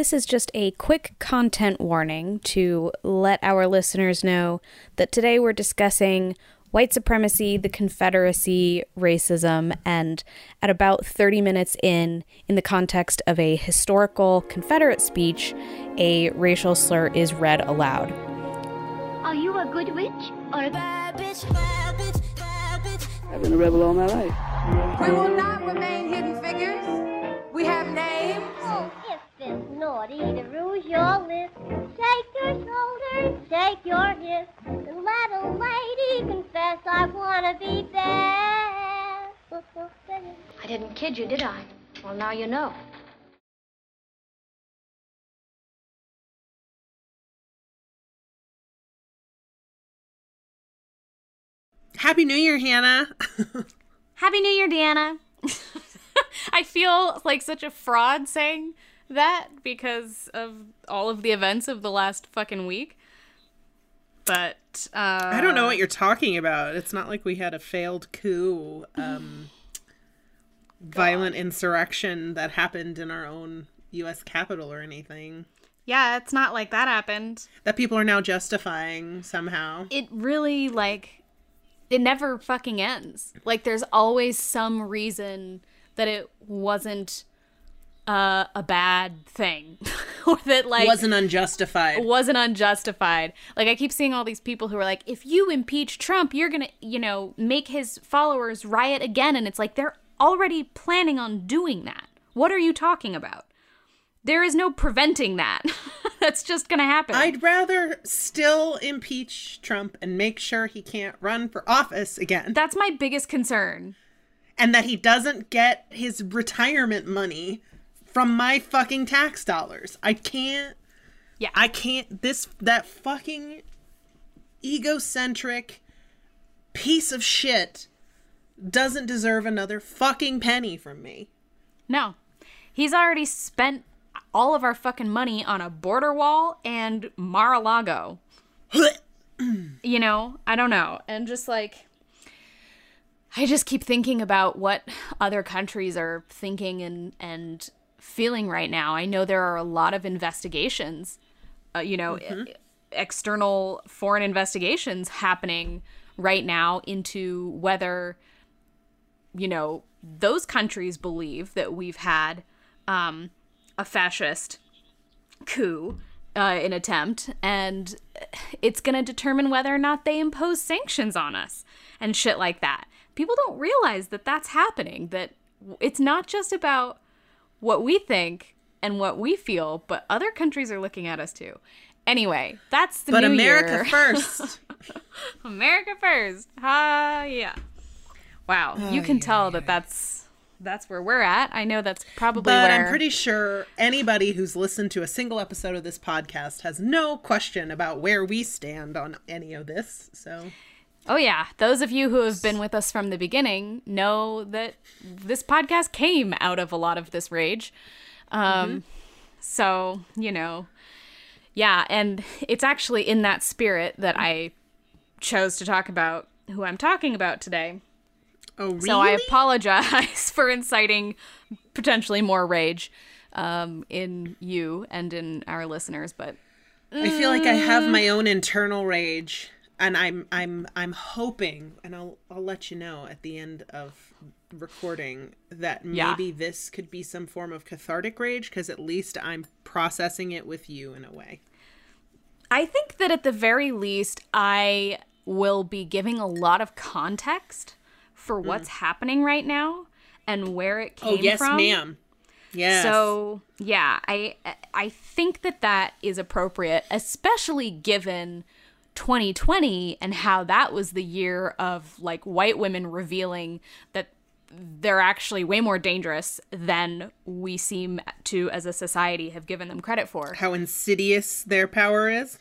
This is just a quick content warning to let our listeners know that today we're discussing white supremacy, the Confederacy, racism, and at about 30 minutes in, in the context of a historical Confederate speech, a racial slur is read aloud. Are you a good witch or a bad bitch? I've been a rebel all my life. We will not remain hidden figures. We have names. It's naughty to rouge your lips, take your shoulders, take your hips, and let a lady confess I wanna be bad. I didn't kid you, did I? Well, now you know. Happy New Year, Hannah. Happy New Year, Deanna. I feel like such a fraud saying that because of all of the events of the last fucking week. But uh, I don't know what you're talking about. It's not like we had a failed coup, um, violent insurrection that happened in our own U.S. capital or anything Yeah, it's not like that happened. that people are now justifying somehow. It really like it never fucking ends. Like there's always some reason that it wasn't uh, a bad thing or that like wasn't unjustified. wasn't unjustified. Like I keep seeing all these people who are like, if you impeach Trump, you're gonna, you know, make his followers riot again, and it's like they're already planning on doing that. What are you talking about? There is no preventing that. That's just gonna happen. I'd rather still impeach Trump and make sure he can't run for office again That's my biggest concern. and that he doesn't get his retirement money from my fucking tax dollars. I can't Yeah. I can't this that fucking egocentric piece of shit doesn't deserve another fucking penny from me. No. He's already spent all of our fucking money on a border wall and Mar-a-Lago. you know, I don't know. And just like I just keep thinking about what other countries are thinking and and feeling right now. I know there are a lot of investigations, uh, you know, e- external foreign investigations happening right now into whether you know those countries believe that we've had um, a fascist coup uh, in attempt and it's going to determine whether or not they impose sanctions on us and shit like that people don't realize that that's happening that it's not just about what we think and what we feel but other countries are looking at us too anyway that's the But new America year. first. America first. Ah, yeah. Wow, you can tell that that's that's where we're at. I know that's probably But where I'm pretty sure anybody who's listened to a single episode of this podcast has no question about where we stand on any of this. So Oh yeah, those of you who have been with us from the beginning know that this podcast came out of a lot of this rage. Um so, you know, yeah, and it's actually in that spirit that I chose to talk about who I'm talking about today. Oh, really? So I apologize for inciting potentially more rage um, in you and in our listeners, but I feel like I have Mm. my own internal rage, and I'm I'm I'm hoping, and I'll I'll let you know at the end of recording that Yeah. maybe this could be some form of cathartic rage because at least I'm processing it with you in a way. I think that at the very least, I will be giving a lot of context for what's happening right now and where it came Mm. Oh yes, from. ma'am. Yes. So yeah, I I think that that is appropriate, especially given 2020 and how that was the year of like white women revealing that they're actually way more dangerous than we seem to as a society have given them credit for. how insidious their power is.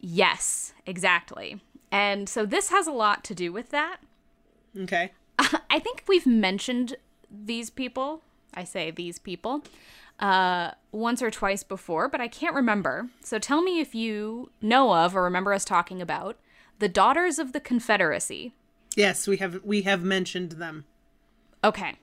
Yes, exactly. And so this has a lot to do with that. Okay. I think we've mentioned these people. I say these people uh, once or twice before, but I can't remember. So tell me if you know of or remember us talking about the Daughters of the Confederacy. Yes, we have we have mentioned them. Okay.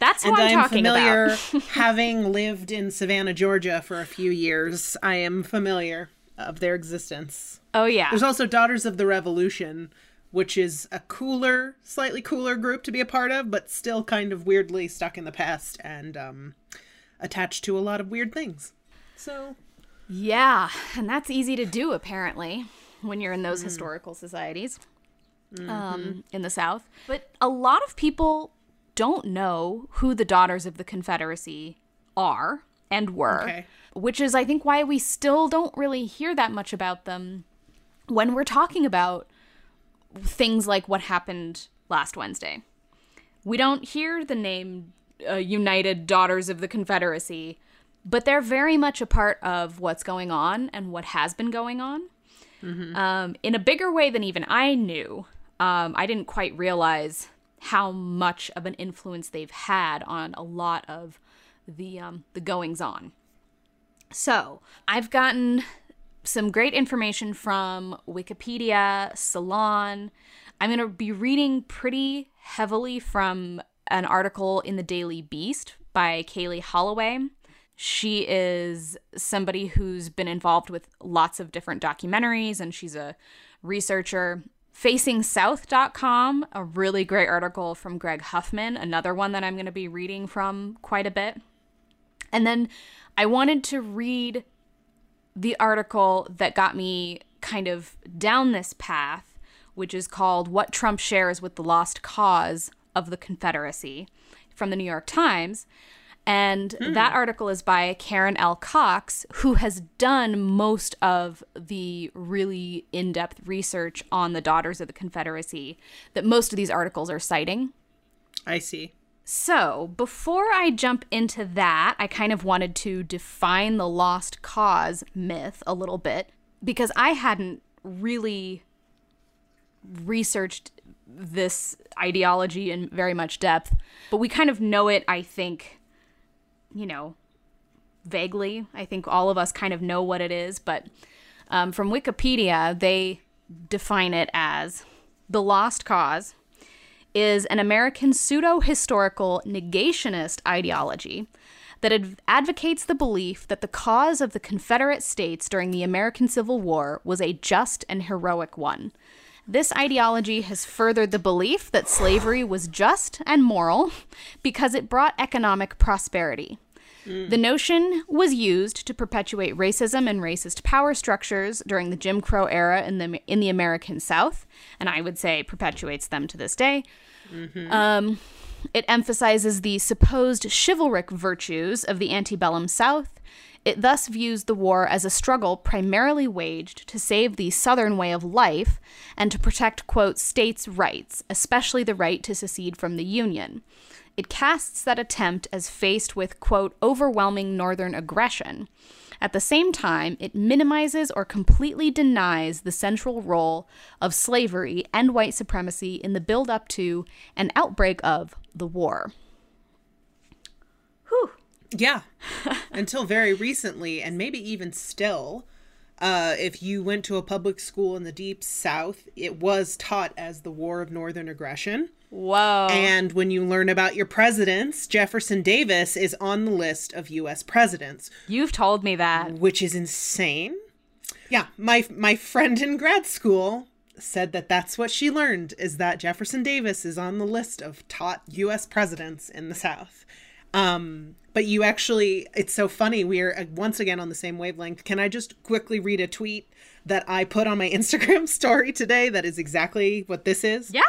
That's who and I'm talking about. I'm familiar, about. having lived in Savannah, Georgia for a few years, I am familiar of their existence. Oh yeah. There's also Daughters of the Revolution, which is a cooler, slightly cooler group to be a part of, but still kind of weirdly stuck in the past and um, attached to a lot of weird things. So, Yeah, and that's easy to do apparently when you're in Mm. those historical societies Mm-hmm. um, in the South. But a lot of people don't know who the Daughters of the Confederacy are and were, Okay. which is, I think, why we still don't really hear that much about them when we're talking about things like what happened last Wednesday. We don't hear the name uh, United Daughters of the Confederacy, but they're very much a part of what's going on and what has been going on um, in a bigger way than even I knew. Um, I didn't quite realize how much of an influence they've had on a lot of the um, the goings on. So I've gotten some great information from Wikipedia, Salon. I'm going to be reading pretty heavily from an article in the Daily Beast by Kaylee Holloway. She is somebody who's been involved with lots of different documentaries and she's a researcher. FacingSouth.com, a really great article from Greg Huffman, another one that I'm going to be reading from quite a bit. And then I wanted to read the article that got me kind of down this path, which is called What Trump Shares with the Lost Cause of the Confederacy from the New York Times. And hmm. that article is by Karen L. Cox, who has done most of the really in depth research on the Daughters of the Confederacy that most of these articles are citing. I see. So, before I jump into that, I kind of wanted to define the lost cause myth a little bit because I hadn't really researched this ideology in very much depth, but we kind of know it, I think, you know, vaguely. I think all of us kind of know what it is, but um, from Wikipedia, they define it as the lost cause is an American pseudo historical negationist ideology that ad- advocates the belief that the cause of the Confederate States during the American Civil War was a just and heroic one. This ideology has furthered the belief that slavery was just and moral because it brought economic prosperity. The notion was used to perpetuate racism and racist power structures during the Jim Crow era in the in the American South, and I would say perpetuates them to this day. Um, it emphasizes the supposed chivalric virtues of the antebellum South. It thus views the war as a struggle primarily waged to save the Southern way of life and to protect, quote, states' rights, especially the right to secede from the Union. It casts that attempt as faced with, quote, overwhelming Northern aggression. At the same time, it minimizes or completely denies the central role of slavery and white supremacy in the build up to and outbreak of the war. Whew. Yeah. Until very recently, and maybe even still, uh, if you went to a public school in the deep south, it was taught as the War of Northern Aggression. Whoa. And when you learn about your presidents, Jefferson Davis is on the list of U.S. presidents, You've told me that. which is insane. Yeah, my my friend in grad school said that that's what she learned is that Jefferson Davis is on the list of taught U.S. presidents in the South. Um, but you actually, it's so funny. We are uh, once again on the same wavelength. Can I just quickly read a tweet that I put on my Instagram story today that is exactly what this is? Yeah.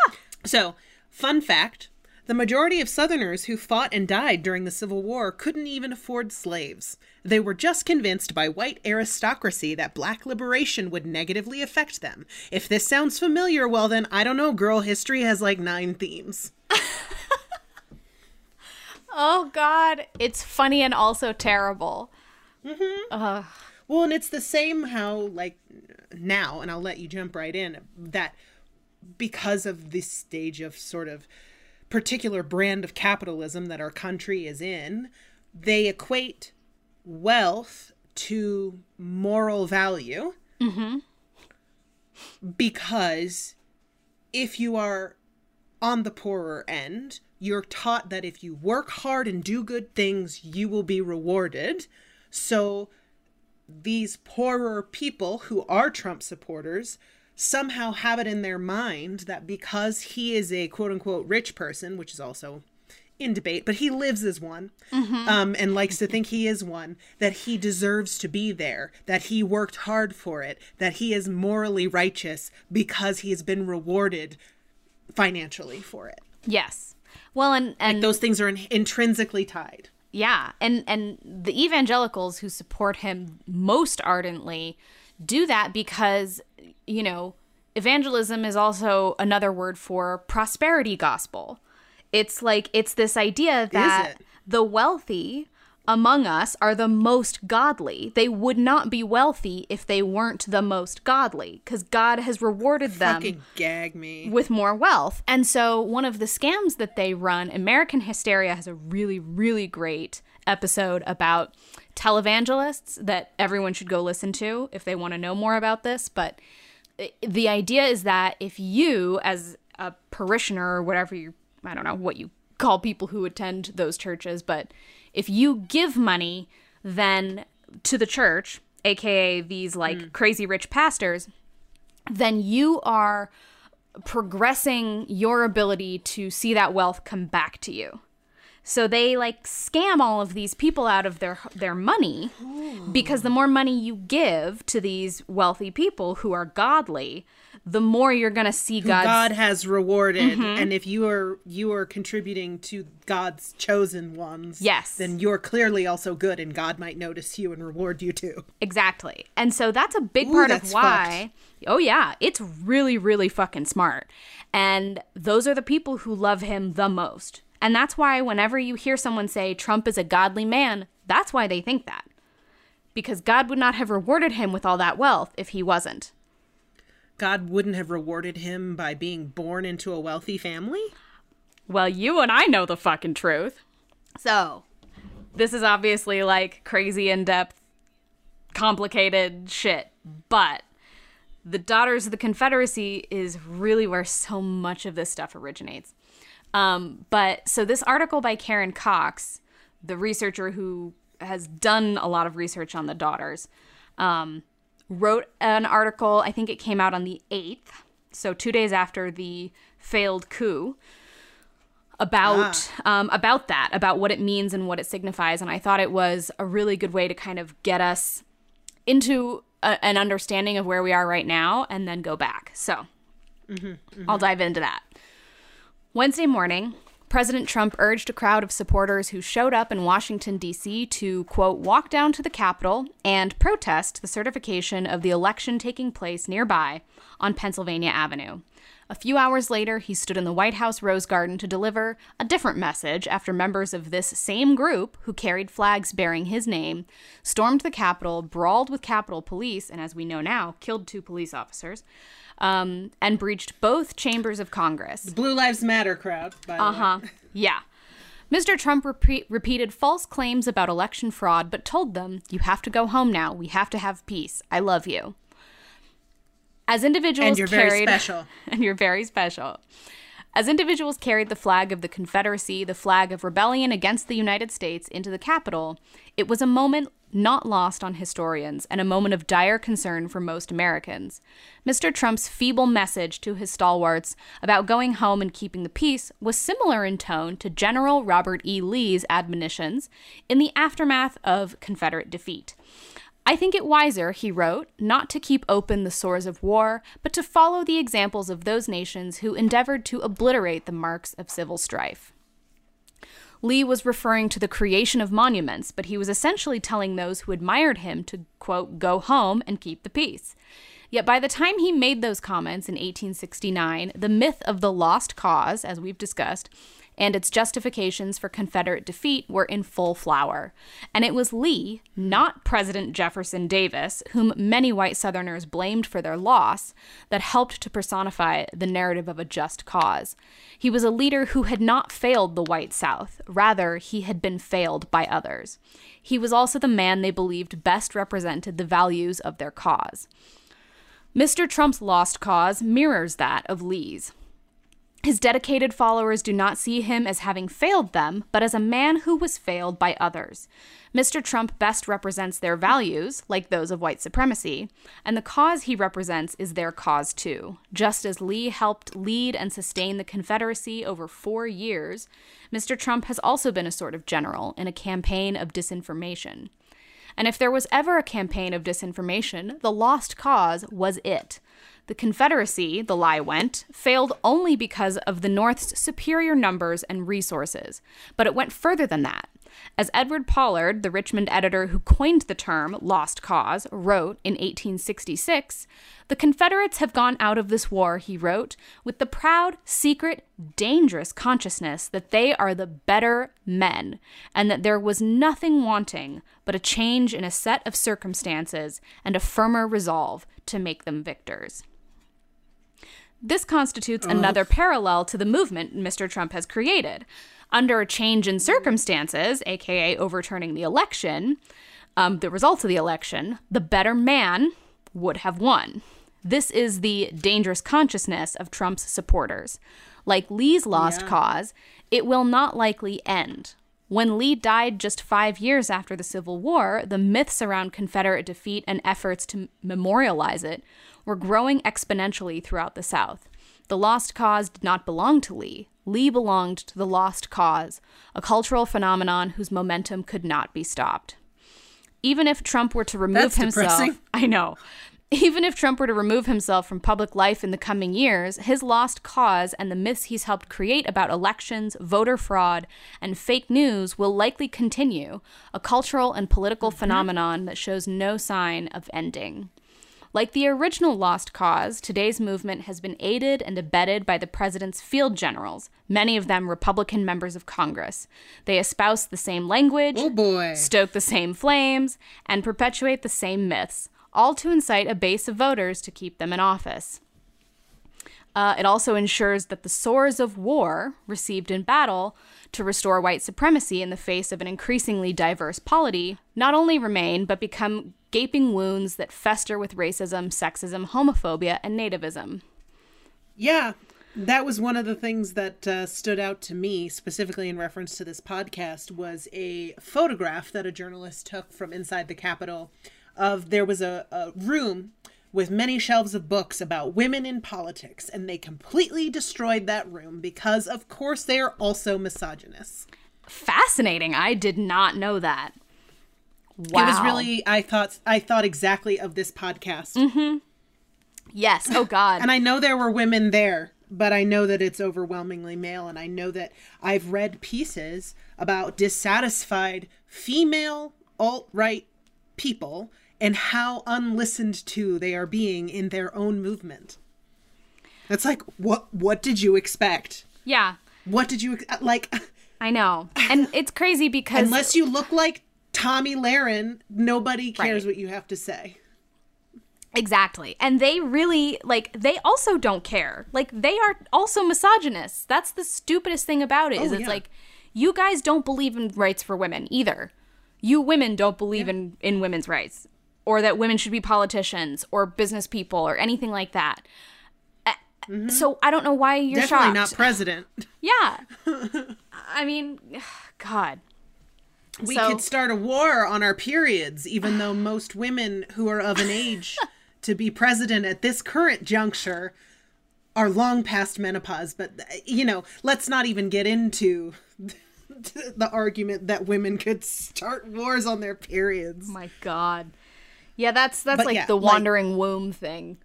So, fun fact the majority of Southerners who fought and died during the Civil War couldn't even afford slaves. They were just convinced by white aristocracy that black liberation would negatively affect them. If this sounds familiar, well, then I don't know, girl, history has like nine themes. Oh, God. It's funny and also terrible. Mm-hmm. Well, and it's the same how, like, now, and I'll let you jump right in, that because of this stage of sort of particular brand of capitalism that our country is in, they equate wealth to moral value. Mm-hmm. Because if you are on the poorer end, you're taught that if you work hard and do good things, you will be rewarded. So these poorer people who are Trump supporters somehow have it in their mind that because he is a quote unquote rich person, which is also in debate, but he lives as one um, and likes to think he is one, that he deserves to be there, that he worked hard for it, that he is morally righteous because he has been rewarded financially for it. Yes. Well, and and Those things are in- intrinsically tied. yeah, and and the evangelicals who support him most ardently do that because you know evangelism is also another word for prosperity gospel. It's like it's this idea that the wealthy among us are the most godly. They would not be wealthy if they weren't the most godly because God has rewarded them Fucking gag me. with more wealth. And so one of the scams that they run, American Hysteria has a really, really great episode about televangelists that everyone should go listen to if they want to know more about this. But eh, the idea is that if you, as a parishioner or whatever you, I don't know what you call people who attend those churches, but if you give money then to the church, aka these like mm. crazy rich pastors, then you are progressing your ability to see that wealth come back to you. So they like scam all of these people out of their their money because the more money you give to these wealthy people who are godly, the more you're going to see God. God has rewarded, Mm-hmm. and if you are you are contributing to God's chosen ones, Yes. then you're clearly also good, and God might notice you and reward you too. Exactly. And so that's a big Ooh, part of why. Oh, yeah. It's really, really fucking smart. And those are the people who love him the most. And that's why whenever you hear someone say Trump is a godly man, that's why they think that. Because God would not have rewarded him with all that wealth if he wasn't. God wouldn't have rewarded him by being born into a wealthy family. Well, you and I know the fucking truth. So, this is obviously like crazy in depth, complicated shit. But the Daughters of the Confederacy is really where so much of this stuff originates. Um, but so, this article by Karen Cox, the researcher who has done a lot of research on the Daughters, um, wrote an article. I think it came out on the 8th, so two days after the failed coup about ah. um, about that, about what it means and what it signifies. And I thought it was a really good way to kind of get us into a, an understanding of where we are right now, and then go back. So mm-hmm, mm-hmm. I'll dive into that. Wednesday morning, President Trump urged a crowd of supporters who showed up in Washington, D.C. to, quote, walk down to the Capitol and protest the certification of the election taking place nearby on Pennsylvania Avenue. A few hours later, he stood in the White House Rose Garden to deliver a different message after members of this same group, who carried flags bearing his name, stormed the Capitol, brawled with Capitol Police, and as we know now, killed two police officers, um, and breached both chambers of Congress. Blue Lives Matter crowd. By the Uh huh. Yeah. Mr. Trump repe- repeated false claims about election fraud, but told them, You have to go home now. We have to have peace. I love you. As individuals And you're very special. and you're very special. As individuals carried the flag of the Confederacy, the flag of rebellion against the United States, into the Capitol, it was a moment not lost on historians and a moment of dire concern for most Americans. Mr. Trump's feeble message to his stalwarts about going home and keeping the peace was similar in tone to General Robert E. Lee's admonitions in the aftermath of Confederate defeat. I think it wiser, he wrote, not to keep open the sores of war, but to follow the examples of those nations who endeavored to obliterate the marks of civil strife. Lee was referring to the creation of monuments, but he was essentially telling those who admired him to, quote, go home and keep the peace. Yet by the time he made those comments in 1869, the myth of the lost cause, as we've discussed, and its justifications for Confederate defeat were in full flower. And it was Lee, not President Jefferson Davis, whom many white Southerners blamed for their loss, that helped to personify the narrative of a just cause. He was a leader who had not failed the white South, rather, he had been failed by others. He was also the man they believed best represented the values of their cause. Mr. Trump's lost cause mirrors that of Lee's. His dedicated followers do not see him as having failed them, but as a man who was failed by others. Mr. Trump best represents their values, like those of white supremacy, and the cause he represents is their cause too. Just as Lee helped lead and sustain the Confederacy over four years, Mr. Trump has also been a sort of general in a campaign of disinformation. And if there was ever a campaign of disinformation, the Lost Cause was it. The Confederacy, the lie went, failed only because of the North's superior numbers and resources. But it went further than that. As Edward Pollard, the Richmond editor who coined the term lost cause, wrote in 1866, the Confederates have gone out of this war, he wrote, with the proud, secret, dangerous consciousness that they are the better men, and that there was nothing wanting but a change in a set of circumstances and a firmer resolve to make them victors. This constitutes another parallel to the movement Mr. Trump has created. Under a change in circumstances, aka overturning the election, um, the results of the election, the better man would have won. This is the dangerous consciousness of Trump's supporters. Like Lee's lost cause, it will not likely end. When Lee died just five years after the Civil War, the myths around Confederate defeat and efforts to memorialize it were growing exponentially throughout the South. The lost cause did not belong to Lee. Lee belonged to the lost cause, a cultural phenomenon whose momentum could not be stopped. Even if Trump were to remove That's himself, depressing. I know. Even if Trump were to remove himself from public life in the coming years, his lost cause and the myths he's helped create about elections, voter fraud, and fake news will likely continue, a cultural and political mm-hmm. phenomenon that shows no sign of ending. Like the original Lost Cause, today's movement has been aided and abetted by the president's field generals, many of them Republican members of Congress. They espouse the same language, Oh stoke the same flames, and perpetuate the same myths, all to incite a base of voters to keep them in office. Uh, it also ensures that the sores of war received in battle to restore white supremacy in the face of an increasingly diverse polity not only remain, but become gaping wounds that fester with racism, sexism, homophobia, and nativism. Yeah, that was one of the things that uh, stood out to me, specifically in reference to this podcast, was a photograph that a journalist took from inside the Capitol. Of there was a, a room with many shelves of books about women in politics, and they completely destroyed that room because, of course, they are also misogynists. Fascinating. I did not know that. Wow. It was really I thought I thought exactly of this podcast. Mm-hmm. Yes. Oh, God. And I know there were women there, but I know that it's overwhelmingly male. And I know that I've read pieces about dissatisfied female alt right people and how unlistened to they are being in their own movement. It's like, what what did you expect? yeah. What did you uh, like? I know. And it's crazy because Unless you look like Tomi Lahren, nobody cares Right. what you have to say. Exactly. And they really like they also don't care. Like they are also misogynists. That's the stupidest thing about it. Is Oh, it's yeah. like you guys don't believe in rights for women either. You women don't believe in in women's rights or that women should be politicians or business people or anything like that. Uh, So I don't know why you're Mm-hmm. Definitely shocked. not president. yeah. I mean, God. We So- could start a war on our periods, even though most women who are of an age to be president at this current juncture are long past menopause. But, you know, let's not even get into the argument that women could start wars on their periods. My God. Yeah, that's that's But like yeah, the like- wandering womb thing.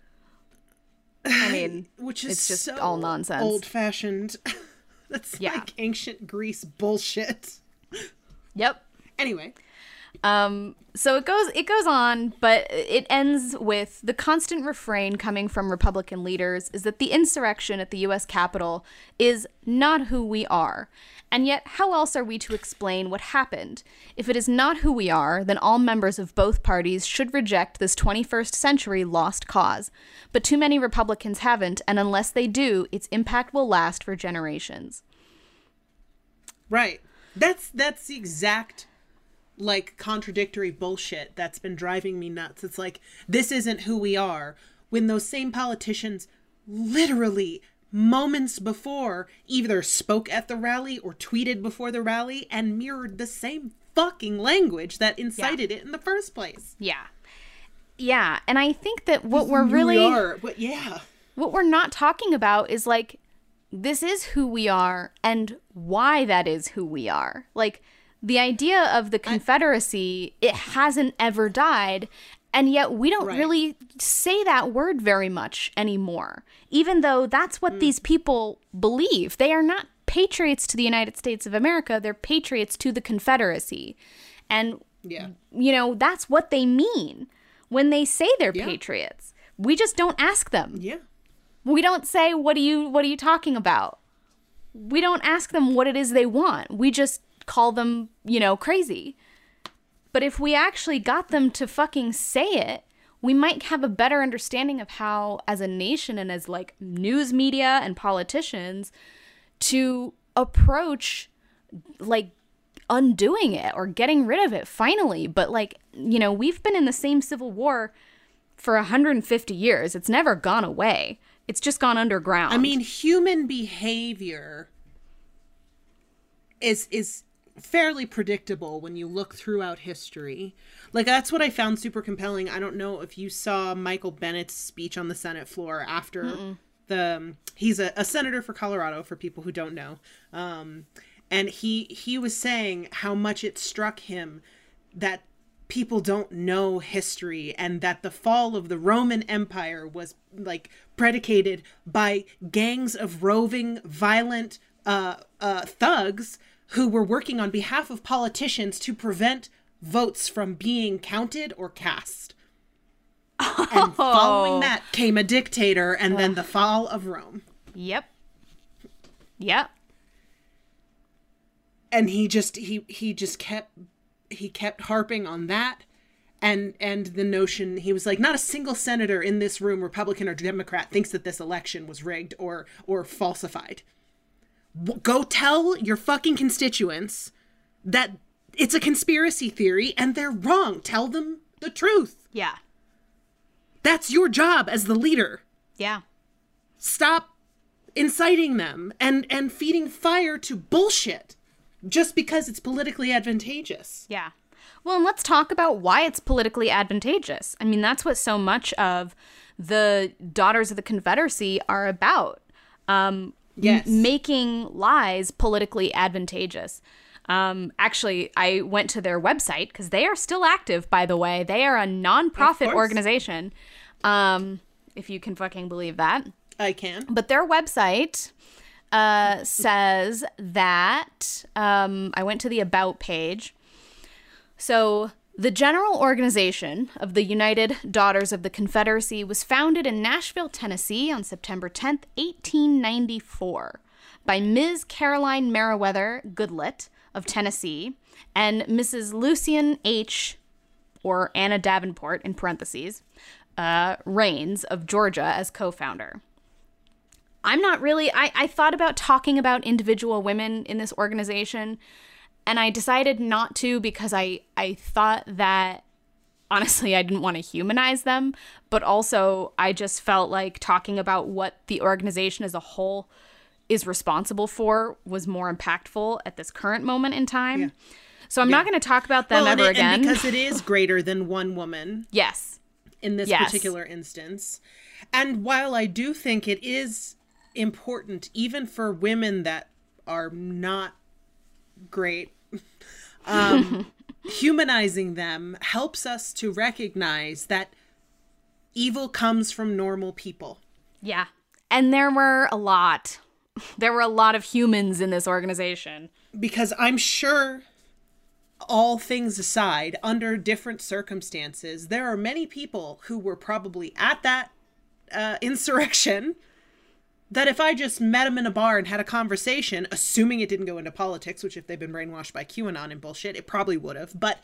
I mean, Which is it's just so all nonsense. Old fashioned. That's Yeah. like ancient Greece bullshit. Yep. Anyway, Um, so it goes it goes on, but it ends with the constant refrain coming from Republican leaders is that the insurrection at the US Capitol is not who we are. And yet, how else are we to explain what happened? If it is not who we are, then all members of both parties should reject this 21st century lost cause. But too many Republicans haven't, and unless they do, its impact will last for generations. Right. That's that's the exact like contradictory bullshit that's been driving me nuts. It's like this isn't who we are when those same politicians literally moments before either spoke at the rally or tweeted before the rally and mirrored the same fucking language that incited it in the first place. Yeah. Yeah, and I think that what we're Who we really are, but yeah. what we're not talking about is like this is who we are and why that is who we are. Like the idea of the Confederacy, it hasn't ever died, and yet we don't Right. really say that word very much anymore. Even though that's what mm. these people believe. They are not patriots to the United States of America, they're patriots to the Confederacy. And Yeah. you know, that's what they mean when they say they're Yeah. patriots. We just don't ask them. Yeah. We don't say what are you what are you talking about? We don't ask them what it is they want. We just call them, you know, crazy. But if we actually got them to fucking say it, we might have a better understanding of how as a nation and as like news media and politicians to approach like undoing it or getting rid of it finally. But like, you know, we've been in the same civil war for 150 years. It's never gone away. It's just gone underground. I mean, human behavior is is fairly predictable when you look throughout history. Like that's what I found super compelling. I don't know if you saw Michael Bennet's speech on the Senate floor after the um, he's a, a senator for Colorado for people who don't know. Um and he he was saying how much it struck him that people don't know history and that the fall of the Roman Empire was like predicated by gangs of roving violent uh, uh, thugs who were working on behalf of politicians to prevent votes from being counted or cast. And oh. following that came a dictator and then the fall of Rome. yep. Yep. and he just he he just kept he kept harping on that and and the notion he was like not a single senator in this room republican or democrat thinks that this election was rigged or or falsified go tell your fucking constituents that it's a conspiracy theory and they're wrong tell them the truth Yeah. that's your job as the leader Yeah. stop inciting them and and feeding fire to bullshit just because it's politically advantageous Yeah. Well, and let's talk about why it's politically advantageous. I mean, that's what so much of the Daughters of the Confederacy are about. Um, Yes. m- making lies politically advantageous. Um, actually, I went to their website because they are still active, by the way. They are a nonprofit organization, um, if you can fucking believe that. i can But their website uh, says that um, I went to the About page. So, the general organization of the United Daughters of the Confederacy was founded in Nashville, Tennessee on September 10, 1894, by Ms. Caroline Meriwether Goodlett of Tennessee and Mrs. Lucian H or Anna Davenport in parentheses, uh, Raines of Georgia as co founder. I'm not really, I, I thought about talking about individual women in this organization, and I decided not to because I, I thought that honestly I didn't want to humanize them, but also I just felt like talking about what the organization as a whole is responsible for was more impactful at this current moment in time. So I'm not going to talk about them Well, ever it- again. because it is greater than one woman yes. in this Yes. particular instance and while i do think it is important even for women that are not great um humanizing them helps us to recognize that evil comes from normal people Yeah. And there were a lot. There were a lot of humans in this organization. because I'm sure, all things aside, under different circumstances, there are many people who were probably at that uh, insurrection that if I just met him in a bar and had a conversation, assuming it didn't go into politics, which if they've been brainwashed by QAnon and bullshit, it probably would have. But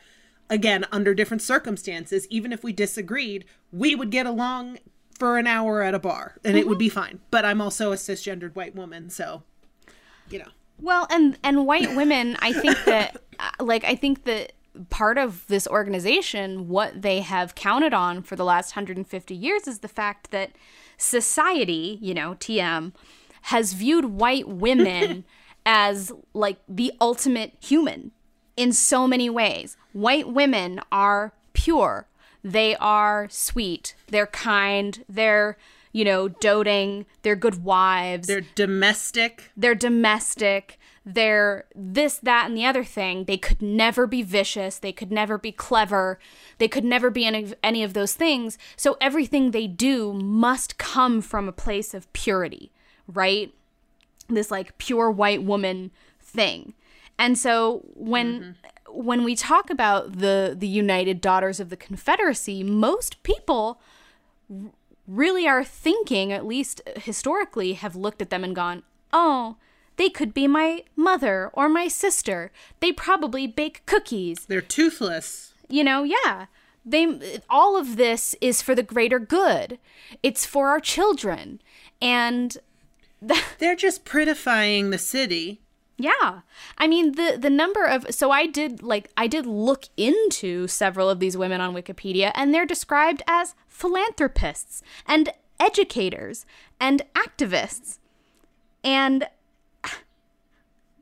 again, under different circumstances, even if we disagreed, we would get along for an hour at a bar and it would be fine. But I'm also a cisgendered white woman, so, you know. Well, and and white women, I think that uh, like I think that part of this organization what they have counted on for the last 150 years is the fact that society, you know, TM has viewed white women as like the ultimate human in so many ways. White women are pure. They are sweet. They're kind. They're, you know, doting. They're good wives. They're domestic. They're domestic. They're this, that, and the other thing. They could never be vicious. They could never be clever. They could never be any, any of those things. So everything they do must come from a place of purity, right? This like pure white woman thing. And so when mm-hmm. when we talk about the the United Daughters of the Confederacy, most people r- really are thinking, at least historically, have looked at them and gone, "Oh, they could be my mother or my sister. They probably bake cookies." They're toothless. You know, yeah. They all of this is for the greater good. It's for our children. And They're just prettifying the city. Yeah. I mean the the number of so I did like I did look into several of these women on Wikipedia and they're described as philanthropists and educators and activists. And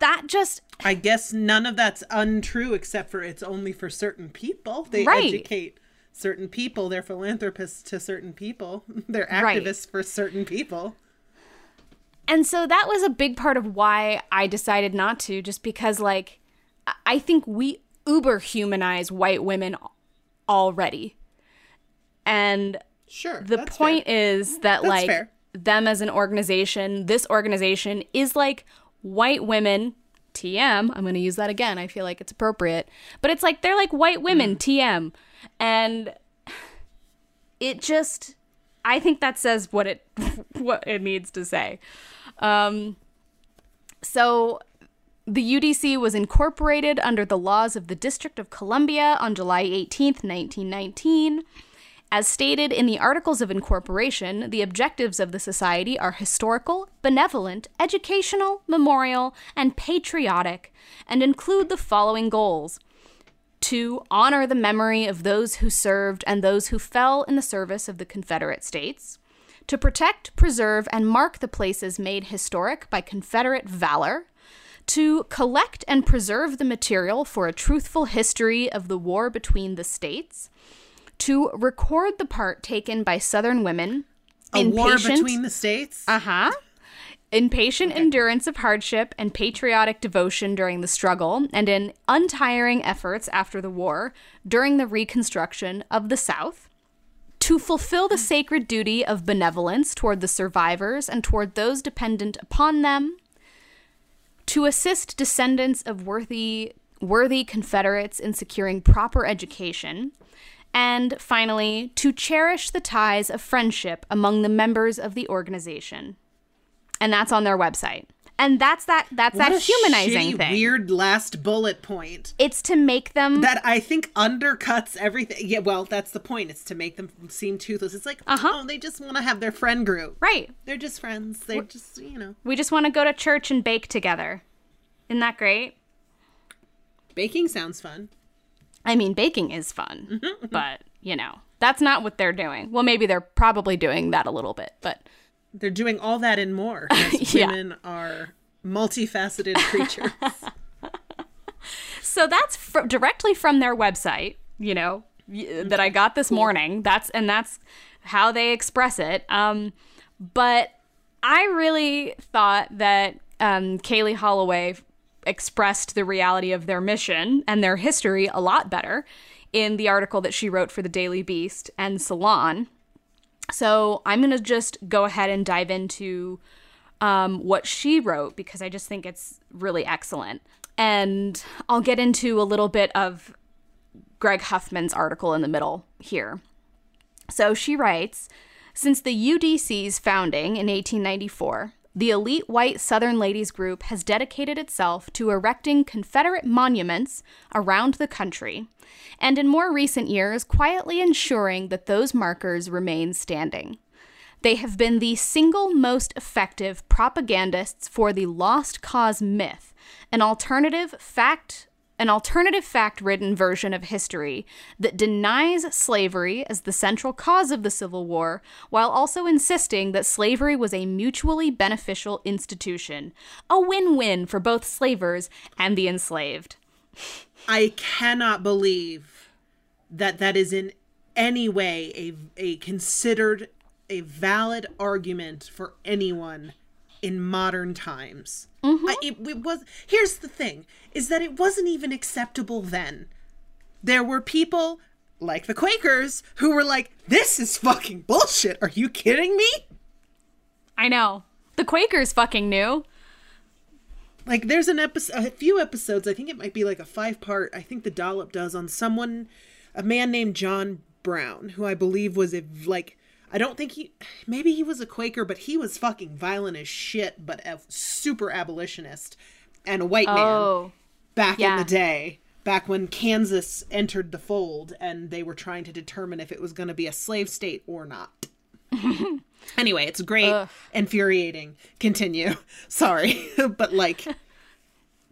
that just I guess none of that's untrue except for it's only for certain people. They Right. educate certain people. They're philanthropists to certain people. They're Right. activists for certain people. and so that was a big part of why I decided not to just because like I- I think we uber humanize white women already. And Sure. the point fair. is that That's like fair. them as an organization this organization is like white women tm i'm going to use that again i feel like it's appropriate but it's like they're like white women tm and it just i think that says what it what it needs to say. Um so the UDC was incorporated under the laws of the District of Columbia on July 18th, 1919. As stated in the Articles of Incorporation, the objectives of the Society are historical, benevolent, educational, memorial, and patriotic, and include the following goals. To honor the memory of those who served and those who fell in the service of the Confederate States, to protect, preserve, and mark the places made historic by Confederate valor, to collect and preserve the material for a truthful history of the war between the states, to record the part taken by Southern women a in war patient, between the states. uh huh. In patient endurance of hardship and patriotic devotion during the struggle, and in untiring efforts after the war during the reconstruction of the South. To fulfill the sacred duty of benevolence toward the survivors and toward those dependent upon them. To assist descendants of worthy, worthy Confederates in securing proper education. And finally, to cherish the ties of friendship among the members of the organization and that's on their website. And that's that that's What that humanizing shitty, thing. Weird last bullet point It's to make them that I think undercuts everything. Yeah, well, that's the point. It's to make them seem toothless. It's like, Uh-huh. oh, they just want to have their friend group. right. They're just friends. They're just, you know, We just want to go to church and bake together. Isn't that great? baking sounds fun. I mean, baking is fun, Mm-hmm, but you know, that's not what they're doing. Well, maybe they're probably doing that a little bit, but They're doing all that and more. Yeah. Women are multifaceted creatures. so that's fr- directly from their website you know that i got this morning that's and that's how they express it um but i really thought that um kaylee holloway expressed the reality of their mission and their history a lot better in the article that she wrote for the daily beast and salon so i'm going to just go ahead and dive into um, what she wrote because I just think it's really excellent. And I'll get into a little bit of Greg Huffman's article in the middle here. So she writes Since the UDC's founding in 1894, the elite white Southern Ladies Group has dedicated itself to erecting Confederate monuments around the country, and in more recent years, quietly ensuring that those markers remain standing. They have been the single most effective propagandists for the lost cause myth, an alternative fact an alternative fact ridden version of history that denies slavery as the central cause of the Civil War, while also insisting that slavery was a mutually beneficial institution, a win win for both slavers and the enslaved. I cannot believe that that is in any way a a considered a valid argument for anyone in modern times. Mm-hmm. I, it, it was here's the thing is that it wasn't even acceptable then. There were people like the Quakers who were like, "This is fucking bullshit. Are you kidding me?" I know. The Quakers fucking knew. Like there's an episode, a few episodes. I think it might be like a five part. I think the dollop does on someone, a man named John Brown, who I believe was a like. I don't think he, maybe he was a Quaker, but he was fucking violent as shit, but a super abolitionist and a white man Oh. back in the day. Back when Kansas entered the fold and they were trying to determine if it was going to be a slave state or not. anyway, it's great, Ugh. infuriating. Continue. Sorry, but like,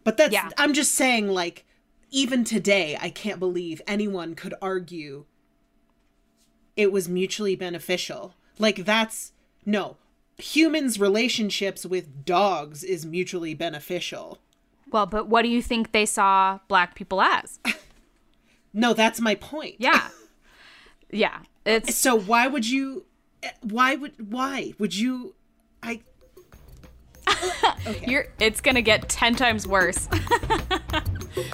but that's. Yeah. I'm just saying, like, even today, I can't believe anyone could argue it was mutually beneficial. Like, that's no. Humans' relationships with dogs is mutually beneficial. Well, but what do you think they saw black people as? No, that's my point. Yeah. Yeah. It's So why would you? Why would? Why would you? I. you're it's going to get 10 times worse.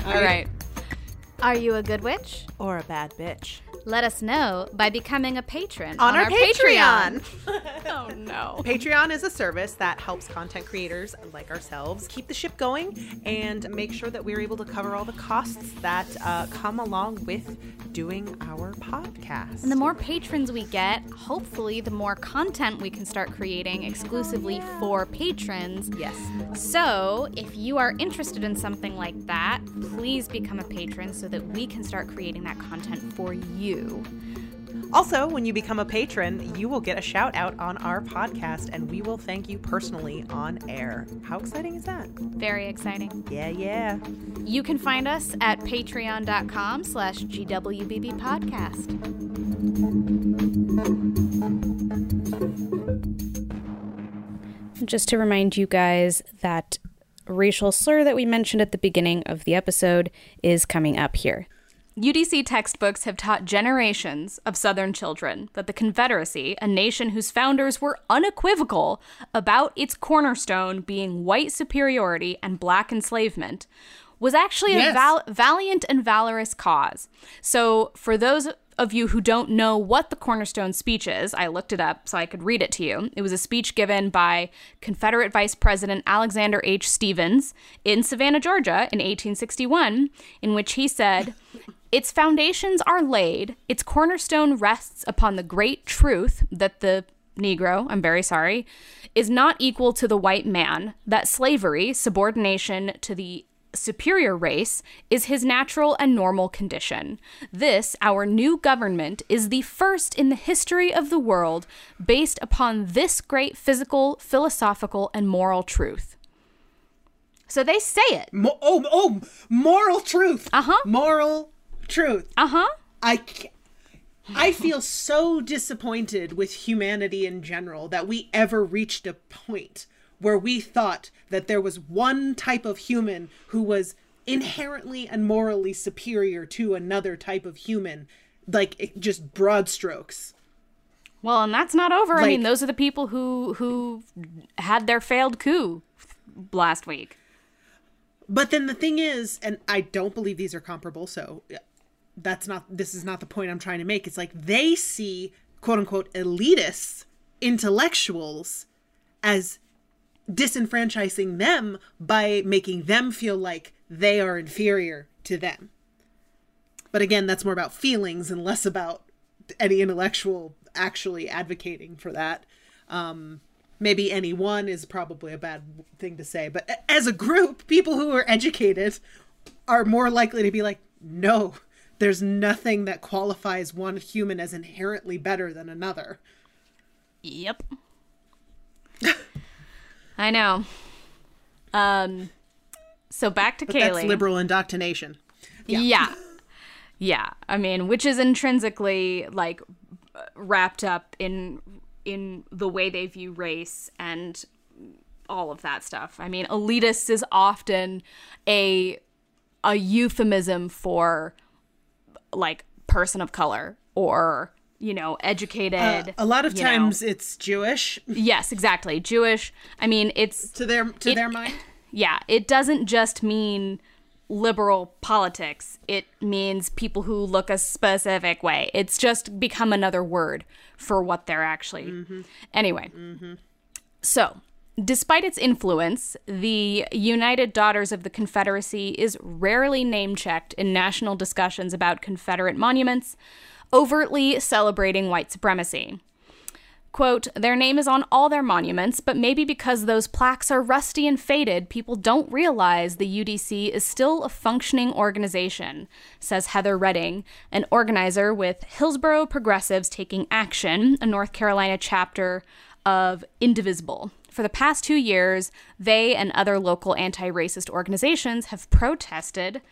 All right. Are you a good witch? Or a bad bitch. Let us know by becoming a patron On, our, Patreon. oh no. Patreon is a service that helps content creators like ourselves keep the ship going and make sure that we're able to cover all the costs that uh, come along with doing our podcast. And the more patrons we get, hopefully the more content we can start creating exclusively for patrons. yes. So, if you are interested in something like that, please become a patron so that we can start creating that content for you. Also, when you become a patron, you will get a shout out on our podcast and we will thank you personally on air. How exciting is that? Very exciting. Yeah, yeah. You can find us at patreon.com slash GWBB podcast. Just to remind you guys that racial slur that we mentioned at the beginning of the episode is coming up here. UDC textbooks have taught generations of Southern children that the Confederacy, a nation whose founders were unequivocal about its cornerstone being white superiority and black enslavement, was actually a val- valiant and valorous cause. So, for those of you who don't know what the Cornerstone speech is, I looked it up so I could read it to you. It was a speech given by Confederate Vice President Alexander H. Stephens in Savannah, Georgia in 1861, in which he said, its foundations are laid, its cornerstone rests upon the great truth that the Negro, I'm very sorry, is not equal to the white man, that slavery, subordination to the superior race, is his natural and normal condition. This, our new government, is the first in the history of the world based upon this great physical, philosophical, and moral truth. So they say it. Mo- oh, oh, moral truth. Uh-huh. Moral truth. Uh huh. I ca- I feel so disappointed with humanity in general that we ever reached a point where we thought that there was one type of human who was inherently and morally superior to another type of human like just broad strokes Well, and that's not over. I mean, those are the people who who had their failed coup last week. But then the thing is, and I don't believe these are comparable, so that's not this is not the point I'm trying to make. It's like they see quote unquote elitists, intellectuals as disenfranchising them by making them feel like they are inferior to them. But again, that's more about feelings and less about any intellectual actually advocating for that. Um, maybe any one is probably a bad thing to say, but as a group, people who are educated are more likely to be like, no, there's nothing that qualifies one human as inherently better than another. Yep. I know. Um So back to But Kaylee. that's liberal indoctrination. Yeah. yeah. I mean, which is intrinsically like wrapped up in in the way they view race and all of that stuff. I mean, elitist is often a a euphemism for like person of color or, you know, educated. Uh, a lot of you know. times it's Jewish yes, exactly. Jewish. I mean, it's to their to It- their mind. yeah, it doesn't just mean liberal politics. It means people who look a specific way. It's just become another word for what they're actually. Mm-hmm. Anyway, mm-hmm. so despite its influence, the United Daughters of the Confederacy is rarely name checked in national discussions about Confederate monuments, overtly celebrating white supremacy. Quote, their name is on all their monuments, but maybe because those plaques are rusty and faded, people don't realize the UDC is still a functioning organization, says Heather Redding, an organizer with Hillsborough Progressives Taking Action, a North Carolina chapter of Indivisible. For the past two years, they and other local anti racist organizations have protested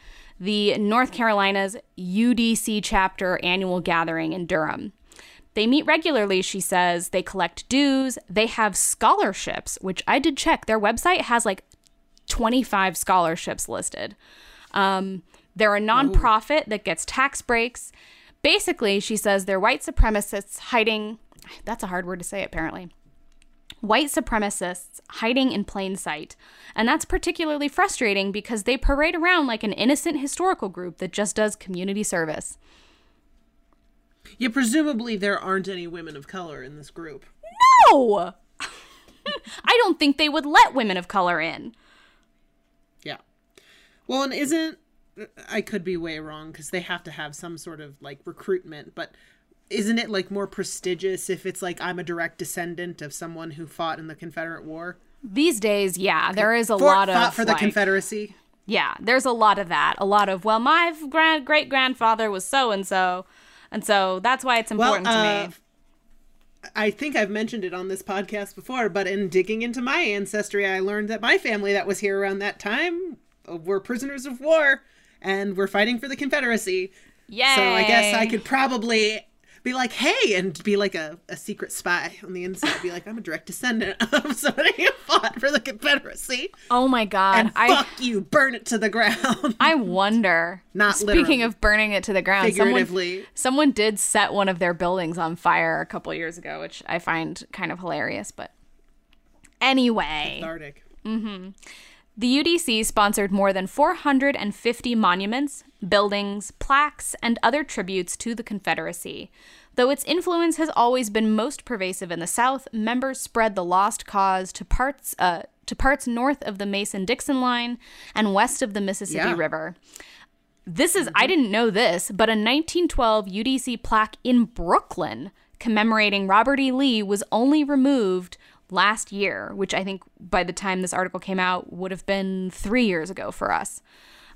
the North Carolina's UDC chapter annual gathering in Durham. They meet regularly, she says. They collect dues. They have scholarships, which I did check. Their website has like 25 scholarships listed. Um, they're a nonprofit that gets tax breaks. Basically, she says they're white supremacists hiding. That's a hard word to say, apparently. White supremacists hiding in plain sight. And that's particularly frustrating because they parade around like an innocent historical group that just does community service. Yeah, presumably there aren't any women of color in this group. No! I don't think they would let women of color in. Yeah. Well, and isn't I could be way wrong because they have to have some sort of like recruitment, but isn't it like more prestigious if it's like I'm a direct descendant of someone who fought in the Confederate War? These days, yeah, there is a For- lot fought of for the like- Confederacy. Yeah, there's a lot of that. A lot of well, my grand great grandfather was so and so, and so that's why it's Well, important uh, to me. I think I've mentioned it on this podcast before, but in digging into my ancestry, I learned that my family that was here around that time uh, were prisoners of war and were fighting for the Confederacy. Yay! So I guess I could probably be like, hey, and be like a, a secret spy on the inside. Be like, I'm a direct descendant of somebody who fought for the Confederacy. Oh my god! And I fuck you, burn it to the ground. I wonder. Not speaking of burning it to the ground, Figuratively. someone someone did set one of their buildings on fire a couple years ago, which I find kind of hilarious. But anyway, Cathartic. Mm-hmm. The UDC sponsored more than 450 monuments, buildings, plaques, and other tributes to the Confederacy. Though its influence has always been most pervasive in the South, members spread the lost cause to parts uh, to parts north of the Mason-Dixon line and west of the Mississippi Yeah. River. This is I didn't know this, but a 1912 UDC plaque in Brooklyn commemorating Robert E. Lee was only removed last year, which I think by the time this article came out would have been 3 years ago for us.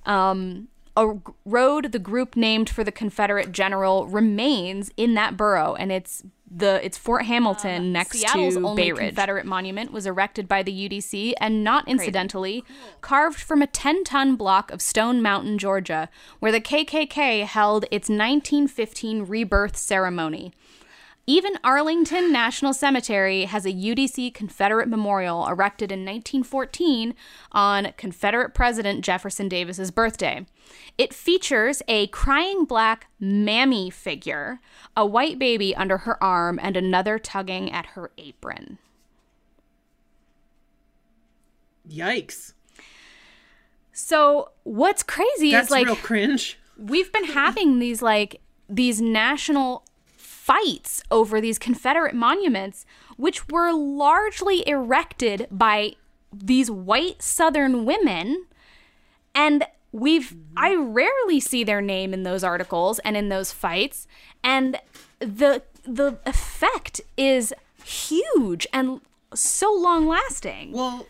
Um, a road the group named for the Confederate general remains in that borough and it's the it's Fort um, Hamilton next Seattle's to Bay Ridge. Confederate monument was erected by the UDC and not incidentally carved from a 10-ton block of Stone Mountain, Georgia, where the KKK held its 1915 rebirth ceremony. Even Arlington National Cemetery has a UDC Confederate memorial erected in 1914 on Confederate President Jefferson Davis's birthday. It features a crying black mammy figure, a white baby under her arm, and another tugging at her apron. Yikes. So, what's crazy That's is like real cringe. we've been having these like these national fights over these Confederate monuments, which were largely erected by these white Southern women. And we've, I rarely see their name in those articles and in those fights. And the, the effect is huge and so long lasting. Well,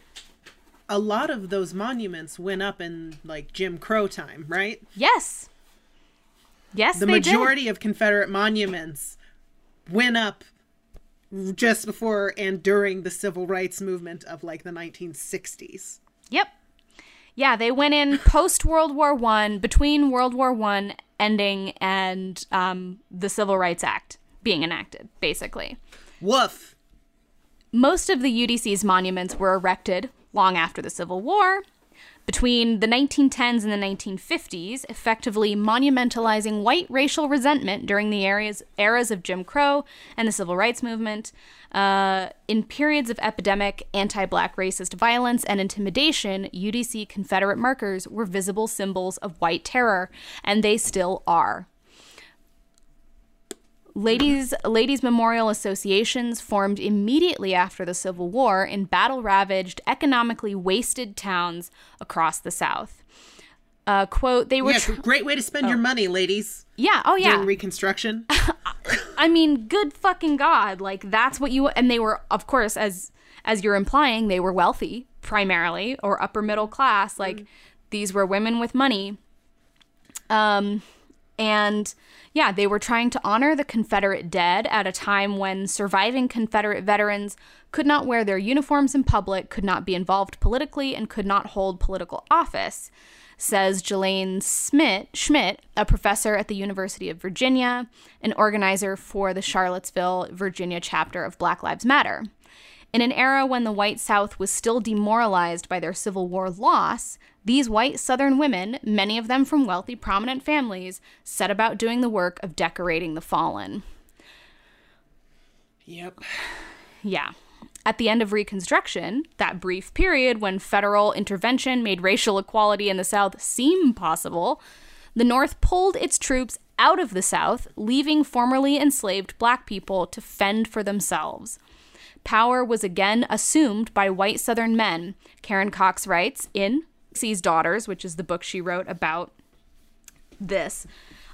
a lot of those monuments went up in like Jim Crow time, right? yes. Yes, The they did. majority of Confederate monuments went up just before and during the civil rights movement of like the 1960s. Yep. Yeah, they went in post World War One, between World War One ending and um, the Civil Rights Act being enacted, basically. Woof. Most of the UDC's monuments were erected long after the Civil War, between the 1910s and the 1950s, effectively monumentalizing white racial resentment during the eras, eras of Jim Crow and the Civil Rights Movement. Uh, in periods of epidemic anti black racist violence and intimidation, UDC Confederate markers were visible symbols of white terror, and they still are. Ladies ladies memorial associations formed immediately after the Civil War in battle-ravaged, economically wasted towns across the South. Uh, quote, they were Yeah, tr- great way to spend your money, ladies. yeah, oh yeah. During Reconstruction. I mean, good fucking god, like that's what you and they were of course as as you're implying, they were wealthy primarily or upper middle class, like these were women with money. Um and yeah, they were trying to honor the Confederate dead at a time when surviving Confederate veterans could not wear their uniforms in public, could not be involved politically, and could not hold political office, says Jalane Schmidt, Schmidt, a professor at the University of Virginia, an organizer for the Charlottesville, Virginia chapter of Black Lives Matter. In an era when the white South was still demoralized by their Civil War loss, these white Southern women, many of them from wealthy, prominent families, set about doing the work of decorating the fallen. yep. Yeah. At the end of Reconstruction, that brief period when federal intervention made racial equality in the South seem possible, the North pulled its troops out of the South, leaving formerly enslaved black people to fend for themselves. Power was again assumed by white Southern men, Karen Cox writes in Dixie's Daughters, which is the book she wrote about this.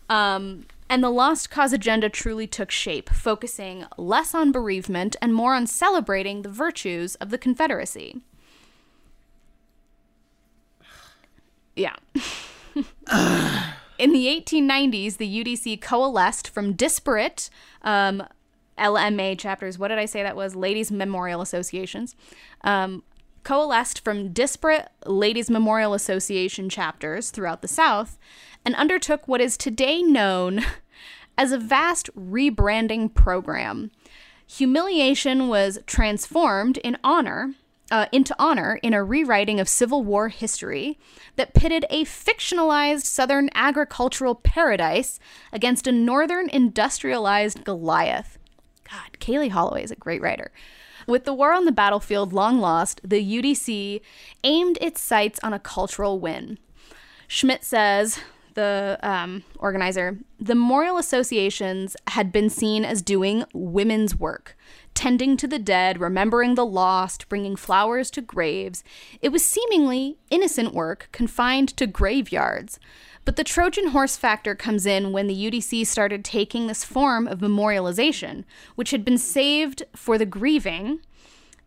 Um, and the Lost Cause agenda truly took shape, focusing less on bereavement and more on celebrating the virtues of the Confederacy. Yeah. In the 1890s, the UDC coalesced from disparate um, LMA chapters. What did I say that was? Ladies Memorial Associations. Um, coalesced from disparate Ladies Memorial Association chapters throughout the South and undertook what is today known as a vast rebranding program. Humiliation was transformed in honor uh, into honor in a rewriting of Civil War history that pitted a fictionalized Southern agricultural paradise against a Northern industrialized Goliath. God, Kali Holloway is a great writer. With the war on the battlefield long lost, the UDC aimed its sights on a cultural win. Schmidt says, the um, organizer, the memorial associations had been seen as doing women's work, tending to the dead, remembering the lost, bringing flowers to graves. It was seemingly innocent work confined to graveyards. But the Trojan horse factor comes in when the UDC started taking this form of memorialization, which had been saved for the grieving,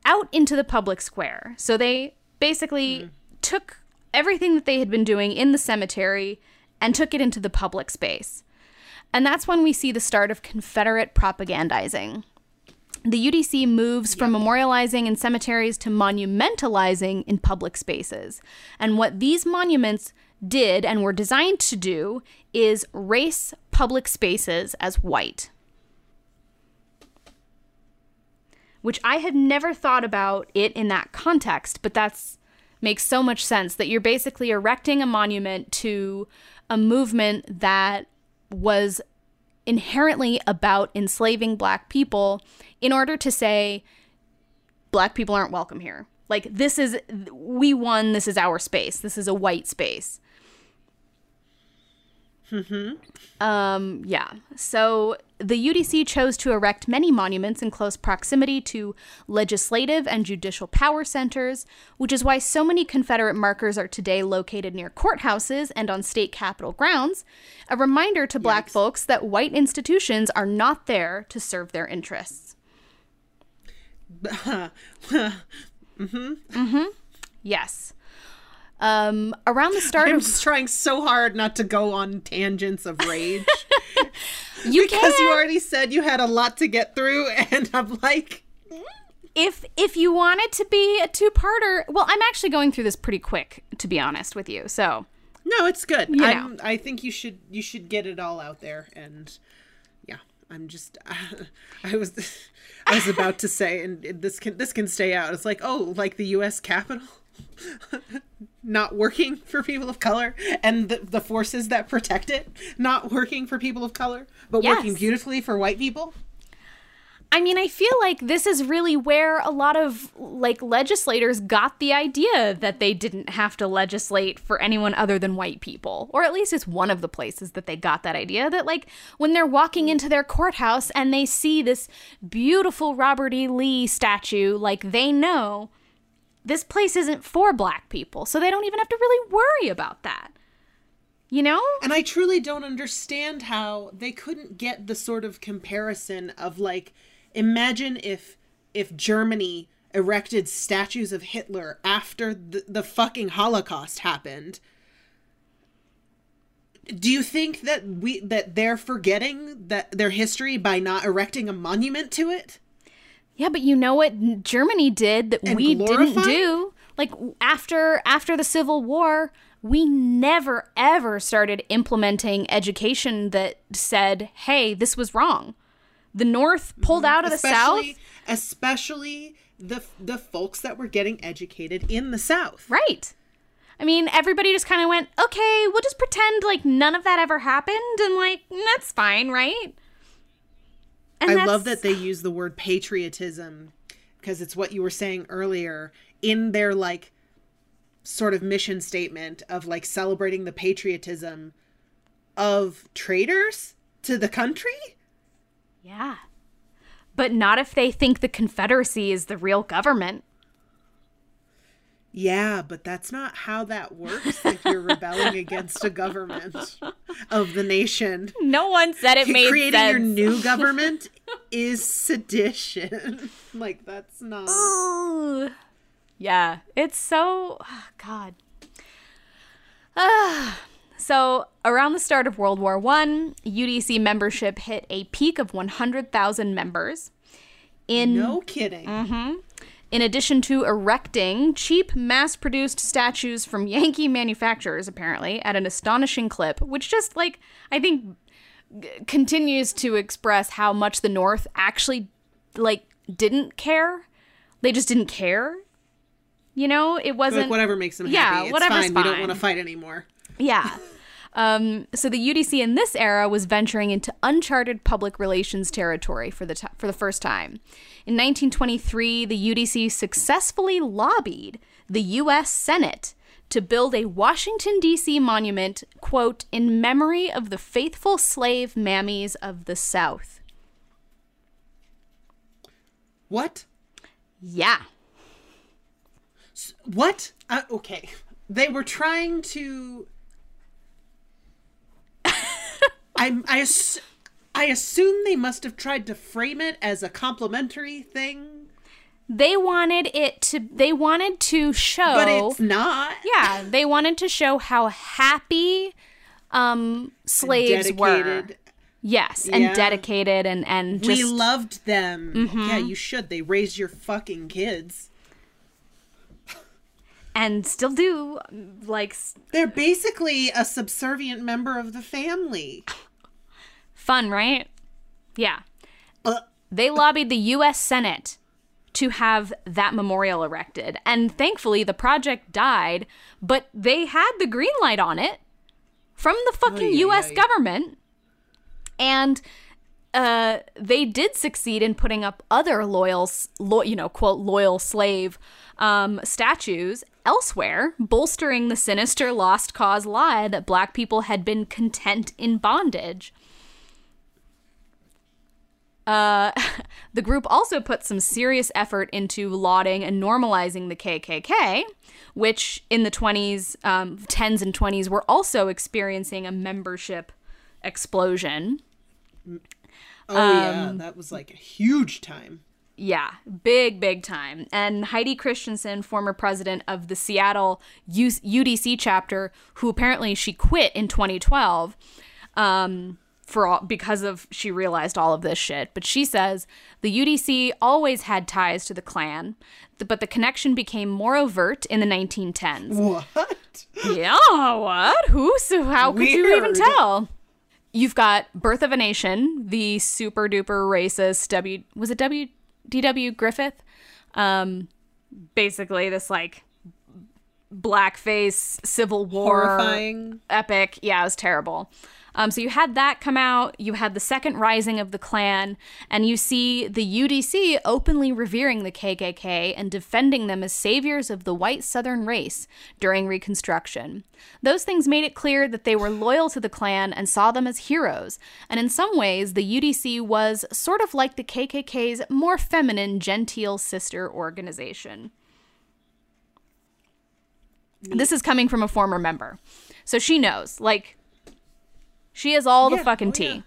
out into the public square. So they basically mm-hmm. took everything that they had been doing in the cemetery and took it into the public space. And that's when we see the start of Confederate propagandizing. The UDC moves from memorializing in cemeteries to monumentalizing in public spaces. And what these monuments did and were designed to do is race public spaces as white. Which I had never thought about it in that context, but that's makes so much sense that you're basically erecting a monument to a movement that was inherently about enslaving black people in order to say black people aren't welcome here. Like this is we won, this is our space. This is a white space. Um, yeah. So the UDC chose to erect many monuments in close proximity to legislative and judicial power centers, which is why so many Confederate markers are today located near courthouses and on state capitol grounds, a reminder to black folks that white institutions are not there to serve their interests. mm-hmm. Yes. Um, around the start I'm of just trying so hard not to go on tangents of rage you because you already said you had a lot to get through, and I'm like, if if you want it to be a two-parter, well, I'm actually going through this pretty quick, to be honest with you. So No, it's good. You know. I think you should you should get it all out there, and yeah, I'm just I was I was about to say, and this can this can stay out. It's like oh, like the U.S. Capitol not working for people of color, and the the forces that protect it not working for people of color, but working beautifully for white people. I mean, I feel like this is really where a lot of like legislators got the idea that they didn't have to legislate for anyone other than white people. Or at least it's one of the places that they got that idea that like when they're walking into their courthouse and they see this beautiful Robert E. Lee statue, like they know this place isn't for black people. So they don't even have to really worry about that. You know? And I truly don't understand how they couldn't get the sort of comparison of like imagine if if Germany erected statues of Hitler after the, the fucking Holocaust happened. Do you think that we that they're forgetting that their history by not erecting a monument to it? Yeah, but you know what Germany did that And we didn't do? Like after after the Civil War, we never ever started implementing education that said, "Hey, this was wrong." The North mm-hmm. pulled out of the South. especially especially the the folks that were getting educated in the South. Right. I mean, everybody just kind of went, "Okay, we'll just pretend like none of that ever happened and like that's fine, right?" And I love that they use the word patriotism because it's what you were saying earlier in their like sort of mission statement of like celebrating the patriotism of traitors to the country. Yeah. But not if they think the Confederacy is the real government. Yeah, but that's not how that works if you're rebelling against a government of the nation. No one said it made Creating sense. your new government is sedition. like that's not Ooh. Yeah, it's so oh, God. Ah. So around the start of World War One, UDC membership hit a peak of 100,000 members. In no kidding. In addition to erecting cheap mass-produced statues from Yankee manufacturers, apparently at an astonishing clip, which just like I think g- continues to express how much the North actually like didn't care. They just didn't care. You know, it wasn't Like whatever makes them Yeah, happy. It's whatever's fine. We don't want to fight anymore. Yeah. Um, so the UDC in this era was venturing into uncharted public relations territory for the t- for the first time. In 1923, the UDC successfully lobbied the U.S. Senate to build a Washington D.C. monument, quote, in memory of the faithful slave mammies of the South. What? Yeah. What? Uh, okay. They were trying to. I'm. I. ass- I assume they must have tried to frame it as a complimentary thing, They wanted it to. They wanted to show. but it's not. Yeah, they wanted to show how happy um slaves were. Dedicated. Yes, and Yeah. dedicated and and just we loved them. Mm-hmm. Yeah, you should. They raised your fucking kids. and still do like They're basically a subservient member of the family. Fun, right? Yeah. Uh, They lobbied the US Senate to have that memorial erected. And thankfully the project died, but they had the green light on it from the fucking Oy, oy, US oy. government. And uh, they did succeed in putting up other loyal, lo- you know, quote, loyal slave um, statues elsewhere, bolstering the sinister lost cause lie that black people had been content in bondage. Uh, the group also put some serious effort into lauding and normalizing the KKK, which in the 20s, um, 10s, and 20s were also experiencing a membership explosion. Oh yeah, that was like a huge time. Yeah, big, big time. And Heidi Christensen, former president of the Seattle UDC chapter, who apparently she quit in 2012 um, for all because of she realized all of this shit. But she says the UDC always had ties to the Klan, but the connection became more overt in the 1910s. What? Yeah, what? Who? So how could you even tell? You've got Birth of a Nation, the super duper racist W. Was it W. D.W. Griffith? Um, basically this like blackface Civil War Horrifying. epic. Yeah, it was terrible. Um, so you had that come out. You had the second rising of the Klan, and you see the UDC openly revering the KKK and defending them as saviors of the white Southern race during Reconstruction. Those things made it clear that they were loyal to the Klan and saw them as heroes. And in some ways, the UDC was sort of like the KKK's more feminine, genteel sister organization. This is coming from a former member. So she knows. Like, she has all the fucking oh, tea. yeah.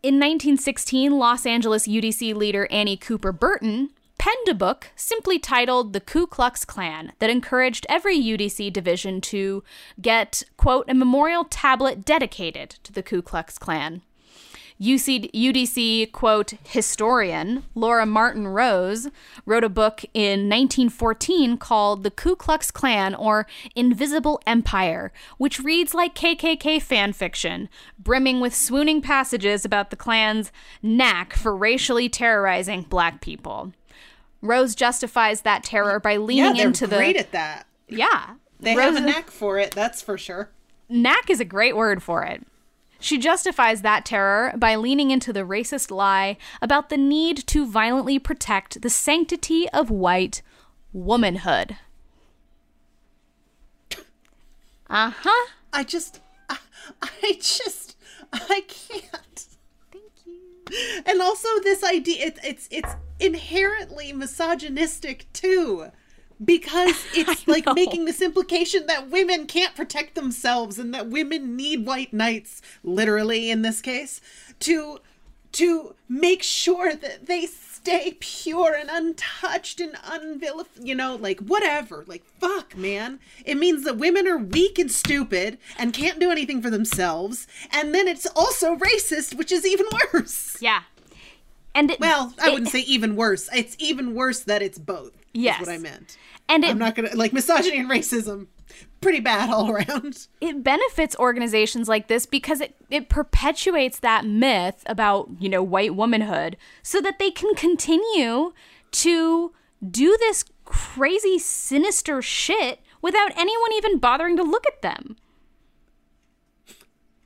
In 1916, Los Angeles UDC leader Annie Cooper Burton penned a book simply titled The Ku Klux Klan that encouraged every UDC division to get, quote, a memorial tablet dedicated to the Ku Klux Klan. UC, UDC, quote, historian Laura Martin Rose wrote a book in 1914 called The Ku Klux Klan or Invisible Empire, which reads like KKK fan fiction, brimming with swooning passages about the Klan's knack for racially terrorizing black people. Rose justifies that terror by Yeah, leaning they're into great the. at that. yeah. They Rose have a knack for it, that's for sure. Knack is a great word for it. She justifies that terror by leaning into the racist lie about the need to violently protect the sanctity of white womanhood. Uh huh. I just, I, I just, I can't. Thank you. And also, this idea it, it's it's inherently misogynistic too, because it's like making this implication that women can't protect themselves and that women need white knights, literally in this case, to to make sure that they stay pure and untouched and unvilif you know like whatever. Like fuck man. It means that women are weak and stupid and can't do anything for themselves and then it's also racist which is even worse. Yeah. And it, well i it- wouldn't say even worse. It's even worse that it's both Yes. what i meant and it i'm not gonna like misogyny and racism pretty bad all around it benefits organizations like this because it, it perpetuates that myth about, you know, white womanhood so that they can continue to do this crazy, sinister shit without anyone even bothering to look at them.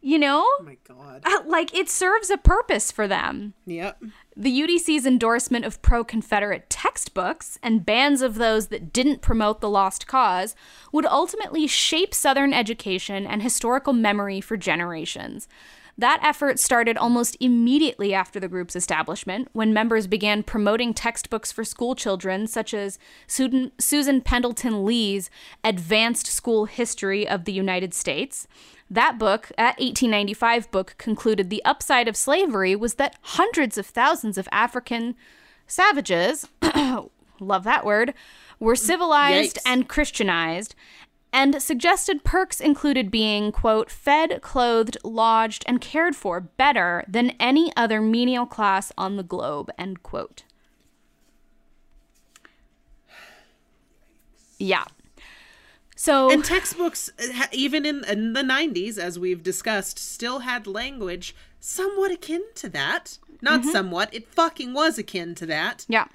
You know? oh my god Uh, Like, it serves a purpose for them. yep The UDC's endorsement of pro Confederate textbooks and bans of those that didn't promote the lost cause would ultimately shape Southern education and historical memory for generations. That effort started almost immediately after the group's establishment, when members began promoting textbooks for school children, such as Susan, Susan Pendleton Lee's Advanced School History of the United States. That book, that 1895 book, concluded the upside of slavery was that hundreds of thousands of African savages, love that word, were civilized Yikes. and Christianized, and suggested perks included being, quote, fed, clothed, lodged, and cared for better than any other menial class on the globe, end quote. Yeah. So and textbooks uh, even in, in the 90s as we've discussed still had language somewhat akin to that not Mm-hmm. somewhat it fucking was akin to that yeah.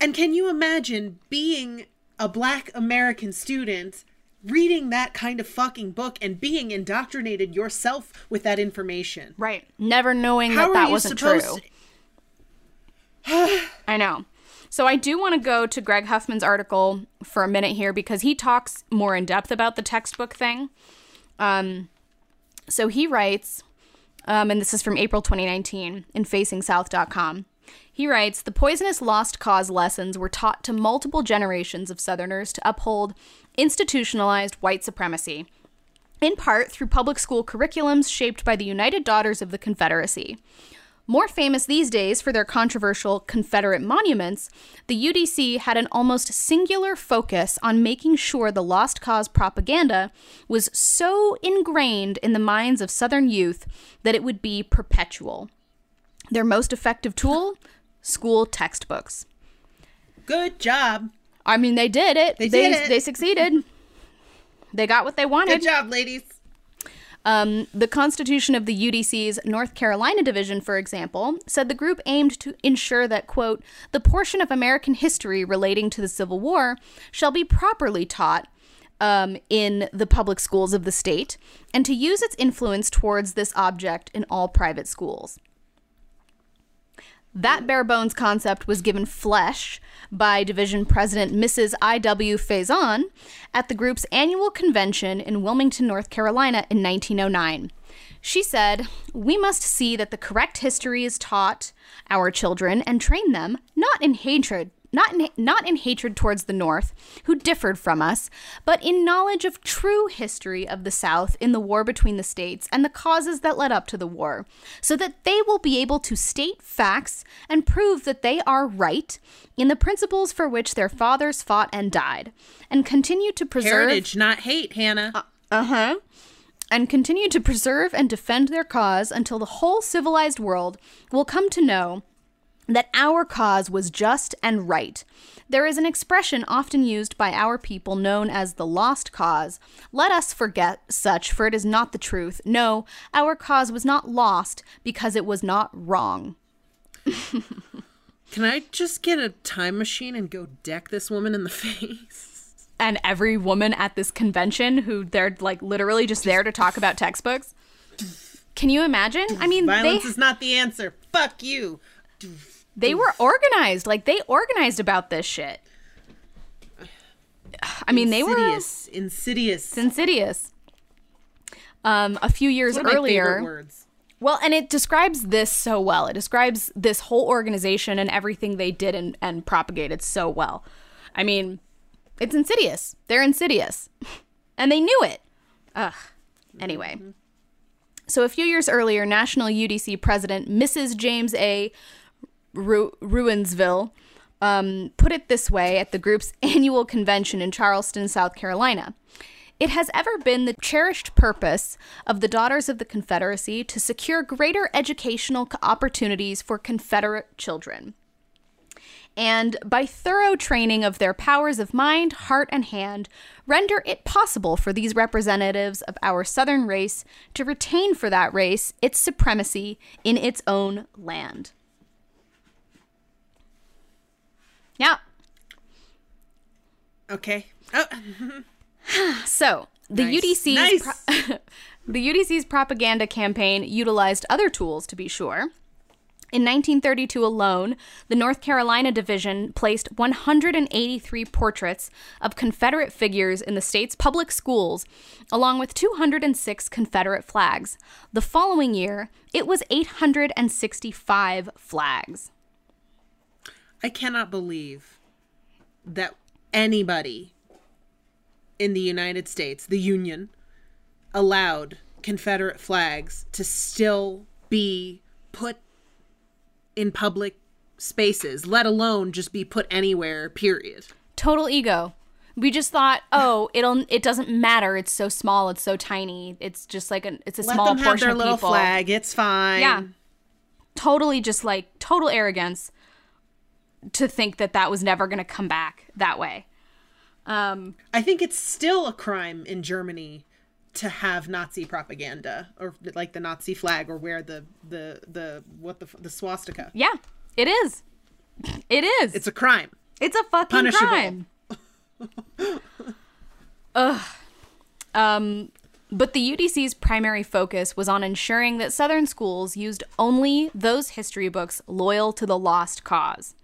and can you imagine being a black american student reading that kind of fucking book and being indoctrinated yourself with that information Right. Never knowing how that that wasn't true. I know. So I do want to go to Greg Huffman's article for a minute here because he talks more in depth about the textbook thing. Um, so he writes, um, and this is from April 2019 in FacingSouth.com. He writes The poisonous lost cause lessons were taught to multiple generations of Southerners to uphold institutionalized white supremacy, in part through public school curriculums shaped by the United Daughters of the Confederacy. More famous these days for their controversial Confederate monuments, the UDC had an almost singular focus on making sure the Lost Cause propaganda was so ingrained in the minds of Southern youth that it would be perpetual. Their most effective tool? School textbooks. Good job. I mean, they did it. They did it. They succeeded. They got what they wanted. Good job, ladies. Um, the Constitution of the UDC's North Carolina division, for example, said the group aimed to ensure that, quote, the portion of American history relating to the Civil War shall be properly taught um, in the public schools of the state, and to use its influence towards this object in all private schools. That bare bones concept was given flesh by Division President Mrs. I.W. Faison at the group's annual convention in Wilmington, North Carolina in 1909. She said, We must see that the correct history is taught our children and train them not in hatred. Not in, not in hatred towards the North, who differed from us, but in knowledge of true history of the South in the war between the states and the causes that led up to the war, so that they will be able to state facts and prove that they are right in the principles for which their fathers fought and died, and continue to preserve Heritage, not hate, Hannah. uh huh. And continue to preserve and defend their cause until the whole civilized world will come to know that our cause was just and right. There is an expression often used by our people known as the lost cause. Let us forget such, for it is not the truth. No, our cause was not lost because it was not wrong. Can I just get a time machine and go deck this woman in the face? And every woman at this convention who they're like literally just there to talk about textbooks. Can you imagine? I mean, they Violence is not the answer. Fuck you. They were organized. Like they organized about this shit. I mean, they were Insidious. Insidious. insidious. Um, a few years One of my earlier, well, and it describes this so well. It describes this whole organization and everything they did and, and propagated so well. I mean, it's insidious. They're insidious, and they knew it. Ugh. Anyway, so a few years earlier, National UDC President Mrs. James A. Ru- Rounsaville um, put it this way at the group's annual convention in Charleston, South Carolina. It has ever been the cherished purpose of the Daughters of the Confederacy to secure greater educational opportunities for Confederate children. And by thorough training of their powers of mind, heart, and hand, render it possible for these representatives of our Southern race to retain for that race its supremacy in its own land. Yeah. Okay. Oh, So the Nice. UDC's Nice. pro- the UDC's propaganda campaign utilized other tools to be sure. In 1932 alone, the North Carolina division placed 183 portraits of Confederate figures in the state's public schools, along with 206 Confederate flags. The following year, it was 865 flags. I cannot believe that anybody in the United States, the Union, allowed Confederate flags to still be put in public spaces, let alone just be put anywhere, period. total ego. We just thought, oh, it'll it doesn't matter. It's so small. It's so tiny. It's just like an it's a Let small them have portion their of little people. flag. It's fine. Yeah, totally. Just like total arrogance to think that that was never going to come back that way. Um, I think it's still a crime in Germany to have Nazi propaganda or like the Nazi flag or wear the the the what the the swastika. yeah, it is. It is. It's a crime. It's a fucking punishable. crime. Ugh. Um, but the UDC's primary focus was on ensuring that Southern schools used only those history books loyal to the lost cause.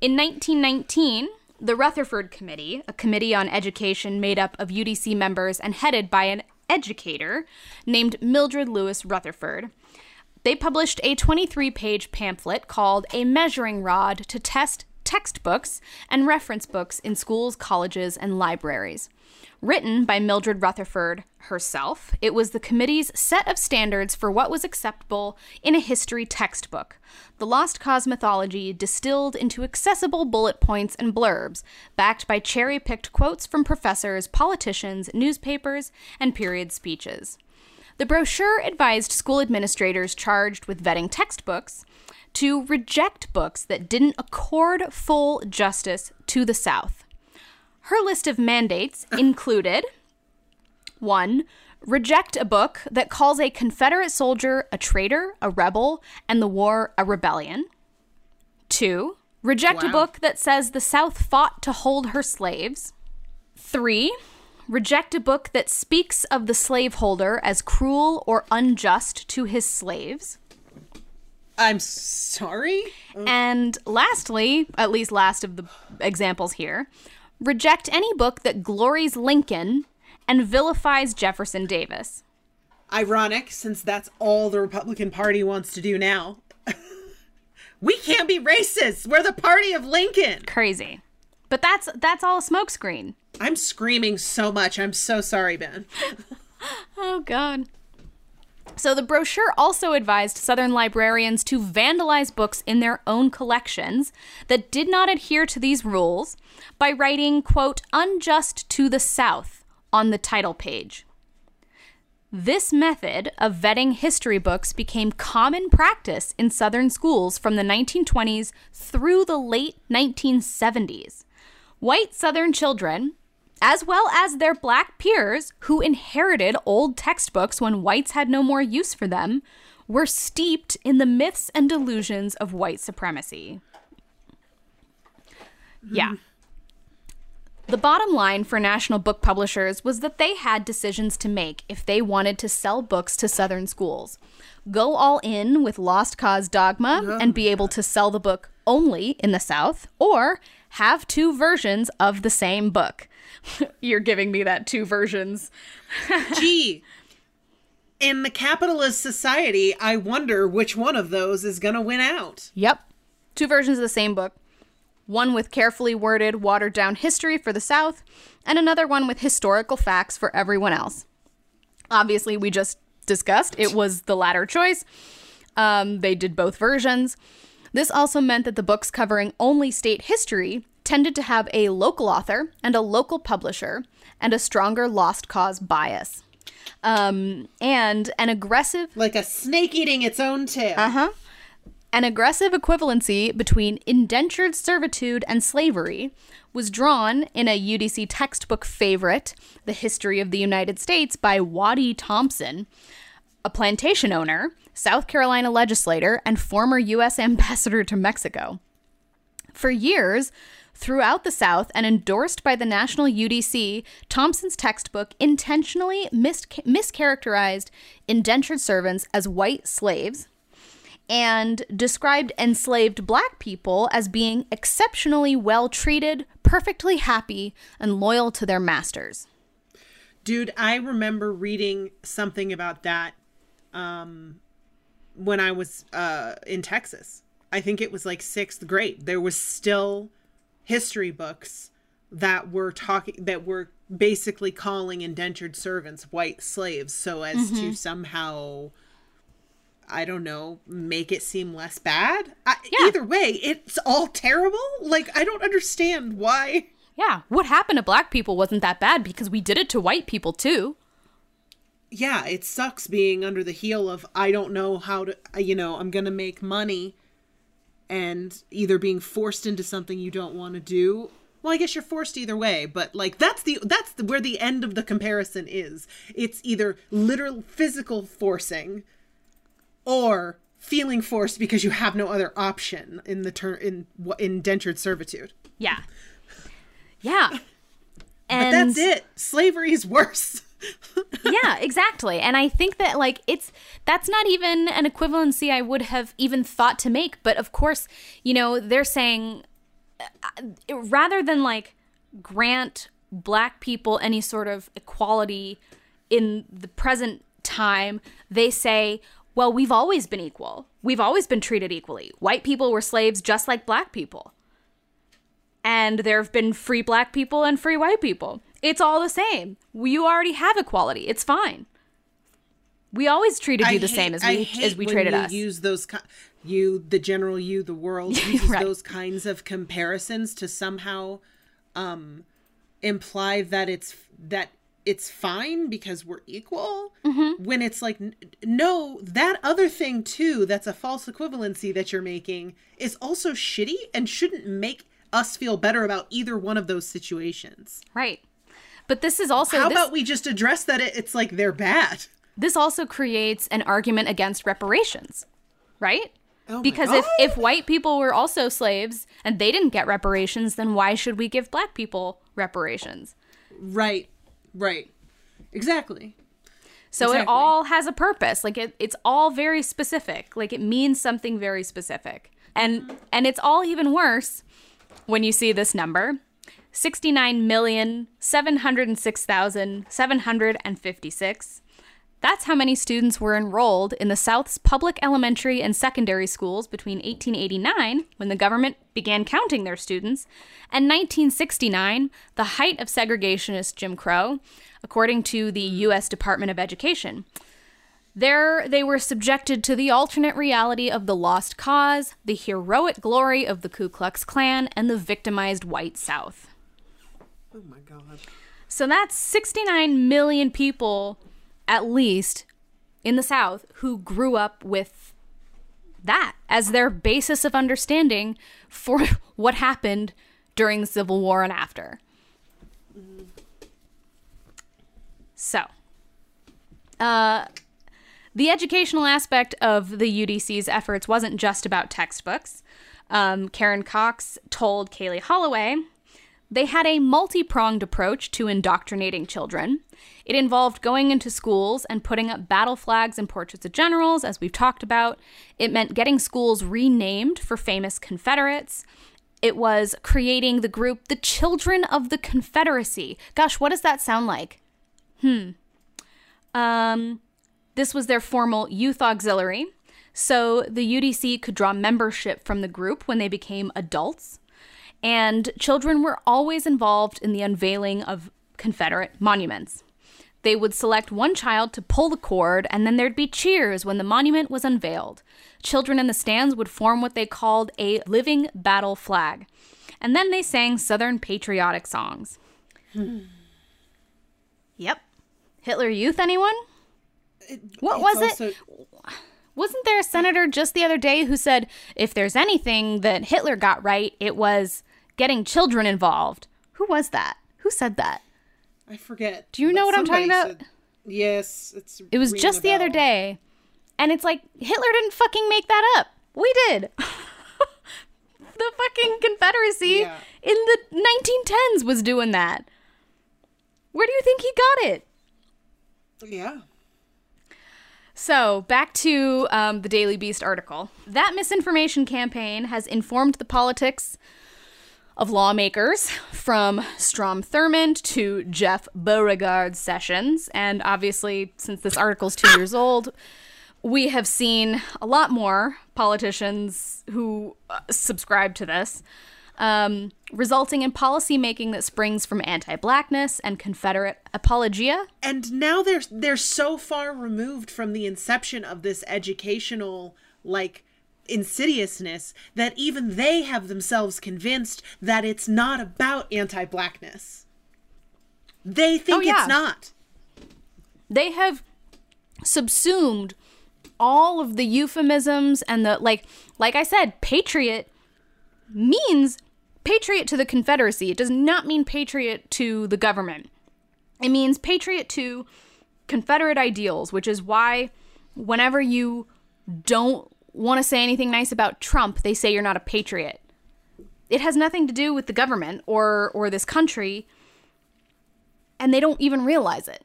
In 1919, the Rutherford Committee, a committee on education made up of UDC members and headed by an educator named Mildred Lewis Rutherford, they published a 23 page pamphlet called A Measuring Rod to Test textbooks and reference books in schools, colleges, and libraries. Written by Mildred Rutherford herself, it was the committee's set of standards for what was acceptable in a history textbook. The Lost Cause mythology distilled into accessible bullet points and blurbs, backed by cherry picked quotes from professors, politicians, newspapers, and period speeches. The brochure advised school administrators charged with vetting textbooks to reject books that didn't accord full justice to the South. Her list of mandates included one, reject a book that calls a Confederate soldier a traitor, a rebel, and the war a rebellion. Two, reject a book that says the South fought to hold her slaves. Three, reject a book that speaks of the slaveholder as cruel or unjust to his slaves. I'm sorry. And lastly, at least last of the examples here, reject any book that glories Lincoln and vilifies Jefferson Davis. Ironic, since that's all the Republican Party wants to do now. we can't be racist. We're the party of Lincoln. Crazy. But that's that's all a smokescreen. I'm screaming so much. I'm so sorry, Ben. Oh god. So the brochure also advised Southern librarians to vandalize books in their own collections that did not adhere to these rules by writing, quote, unjust to the South on the title page. This method of vetting history books became common practice in Southern schools from the 1920s through the late 1970s. White Southern children, as well as their black peers who inherited old textbooks when whites had no more use for them, were steeped in the myths and delusions of white supremacy. Yeah. Hmm. The bottom line for national book publishers was that they had decisions to make if they wanted to sell books to Southern schools. Go all in with Lost Cause dogma and be able to sell the book only in the South, or have two versions of the same book. You're giving me that two versions. Gee, in the capitalist society, I wonder which one of those is going to win out. Yep. Two versions of the same book. One with carefully worded, watered down history for the South, and another one with historical facts for everyone else. Obviously, we just discussed it was the latter choice. Um, they did both versions. This also meant that the books covering only state history tended to have a local author and a local publisher and a stronger lost cause bias. Um, and an aggressive Like a snake eating its own tail. uh-huh. An aggressive equivalency between indentured servitude and slavery was drawn in a UDC textbook favorite, The History of the United States by Waddy Thompson, a plantation owner, South Carolina legislator, and former U.S. ambassador to Mexico. For years, throughout the South and endorsed by the National UDC, Thompson's textbook intentionally mis- mischaracterized indentured servants as white slaves and described enslaved black people as being exceptionally well treated, perfectly happy, and loyal to their masters. Dude, I remember reading something about that um, when I was uh, in Texas. I think it was like sixth grade. There was still history books that were talking that were basically calling indentured servants white slaves so as to mm-hmm. somehow I don't know, make it seem less bad. I, Yeah. Either way, it's all terrible. Like I don't understand why. Yeah, what happened to black people wasn't that bad because we did it to white people too. yeah, it sucks being under the heel of I don't know how to, you know, I'm going to make money and either being forced into something you don't want to do. Well, I guess you're forced either way, but like that's the that's the, where the end of the comparison is. It's either literal physical forcing or feeling forced because you have no other option in the term in what indentured servitude. Yeah. Yeah. But that's it. Slavery is worse. Yeah, exactly. And I think that like it's that's not even an equivalency I would have even thought to make, but of course, you know, they're saying uh, rather than like grant black people any sort of equality in the present time, they say, well, we've always been equal. We've always been treated equally. White people were slaves just like black people. And there have been free black people and free white people. It's all the same. You already have equality. It's fine. We always treated you I the hate- same as we as we treated you us. Use those you, the general you, the world uses Right. those kinds of comparisons to somehow um imply that it's that it's fine because we're equal. Mm-hmm. When it's like, n- no, that other thing too. That's a false equivalency that you're making is also shitty and shouldn't make us feel better about either one of those situations. right. But this is also How this, about we just address that it, it's like they're bad? this also creates an argument against reparations, right? Oh because if, God. if white people were also slaves and they didn't get reparations, then why should we give black people reparations? Right. Right. Exactly. So it all has a purpose. Like it, it's all very specific. Like it means something very specific. And and it's all even worse when you see this number. 69,706,756. That's how many students were enrolled in the South's public elementary and secondary schools between 1889, when the government began counting their students, and 1969, the height of segregationist Jim Crow, according to the U.S. Department of Education. There, they were subjected to the alternate reality of the lost cause, the heroic glory of the Ku Klux Klan, and the victimized white South. Oh my god. So that's 69 million people, at least, in the South who grew up with that as their basis of understanding for what happened during the Civil War and after. So, uh, the educational aspect of the UDC's efforts wasn't just about textbooks. Um, Karen Cox told Kali Holloway they had a multi pronged approach to indoctrinating children. It involved going into schools and putting up battle flags and portraits of generals, as we've talked about. It meant getting schools renamed for famous Confederates. It was creating the group the Children of the Confederacy. Gosh, what does that sound like? Hmm. Um, this was their formal youth auxiliary. So the UDC could draw membership from the group when they became adults. And children were always involved in the unveiling of Confederate monuments. They would select one child to pull the cord, and then there'd be cheers when the monument was unveiled. Children in the stands would form what they called a living battle flag. And then they sang Southern patriotic songs. Hmm. Yep. Hitler Youth, anyone? What was It's it? Wasn't there a senator just the other day who said if there's anything that Hitler got right, it was getting children involved? Who was that? Who said that? I forget. Do you know what I'm talking about? said- yes, it's. It was just the other day. And it's like Hitler didn't fucking make that up. We did. the fucking Confederacy Yeah. in the 1910s was doing that. Where do you think he got it? Yeah. So, back to um, the Daily Beast article. That misinformation campaign has informed the politics of lawmakers from Strom Thurmond to Jeff Beauregard Sessions. And obviously, since this article's two years old, we have seen a lot more politicians who uh, subscribe to this, um, resulting in policy making that springs from anti blackness and Confederate apologia. and now they're they're so far removed from the inception of this educational like insidiousness that even they have themselves convinced that it's not about anti-blackness. They think Oh, yeah. it's not. they have subsumed all of the euphemisms and the like like i said patriot means patriot to the confederacy it does not mean patriot to the government it means patriot to confederate ideals which is why whenever you don't want to say anything nice about trump they say you're not a patriot it has nothing to do with the government or or this country and they don't even realize it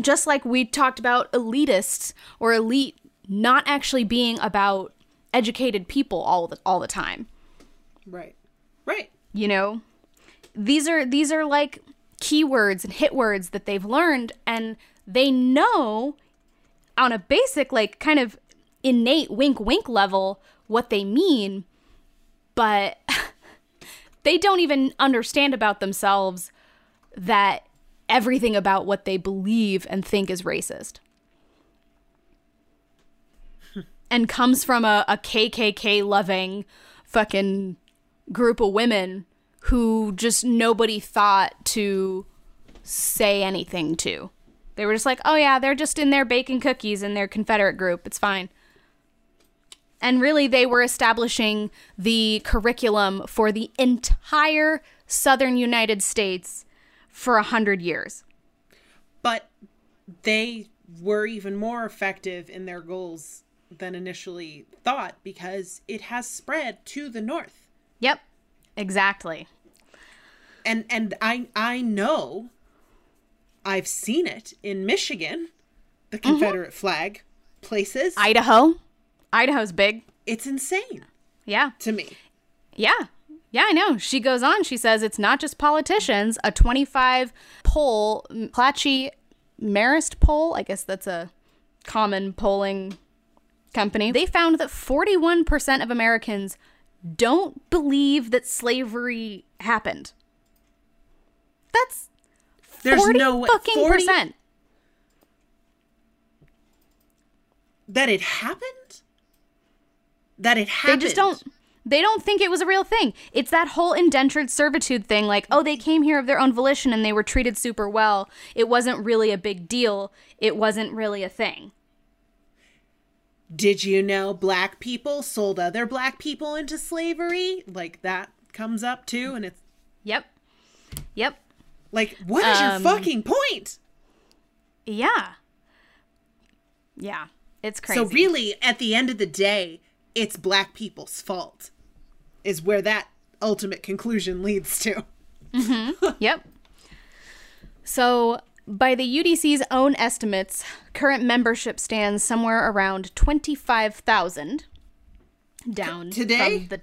just like we talked about elitists or elite not actually being about educated people all the all the time Right. Right. you know these are these are like keywords and hit words that they've learned and they know on a basic like kind of innate wink wink level what they mean but they don't even understand about themselves that everything about what they believe and think is racist. and comes from a, a KKK loving fucking group of women who just nobody thought to say anything to. They were just like, oh yeah, they're just in there baking cookies in their Confederate group. It's fine. And really, they were establishing the curriculum for the entire southern United States for a hundred years. But they were even more effective in their goals than initially thought because it has spread to the north. Yep, exactly. And and I I know I've seen it in Michigan, the mm-hmm. Confederate flag places. Idaho. Idaho's big. it's insane Yeah. to me. Yeah. Yeah, I know. She goes on. She says it's not just politicians. A 25 poll, Clatchy Marist poll, I guess that's a common polling company. They found that 41% of Americans don't believe that slavery happened. That's There's 40 no way fucking 40 percent. that it happened. That it happened. They just don't they don't think it was a real thing. It's that whole indentured servitude thing like, oh, they came here of their own volition and they were treated super well. It wasn't really a big deal. It wasn't really a thing. Did you know black people sold other black people into slavery? Like that comes up too, and it's Yep. Yep. like, what is Um, your fucking point? Yeah. Yeah. It's crazy. So really, at the end of the day, it's black people's fault. Is where that ultimate conclusion leads to. Yep. So, by the UDC's own estimates, current membership stands somewhere around 25,000 down Today? from the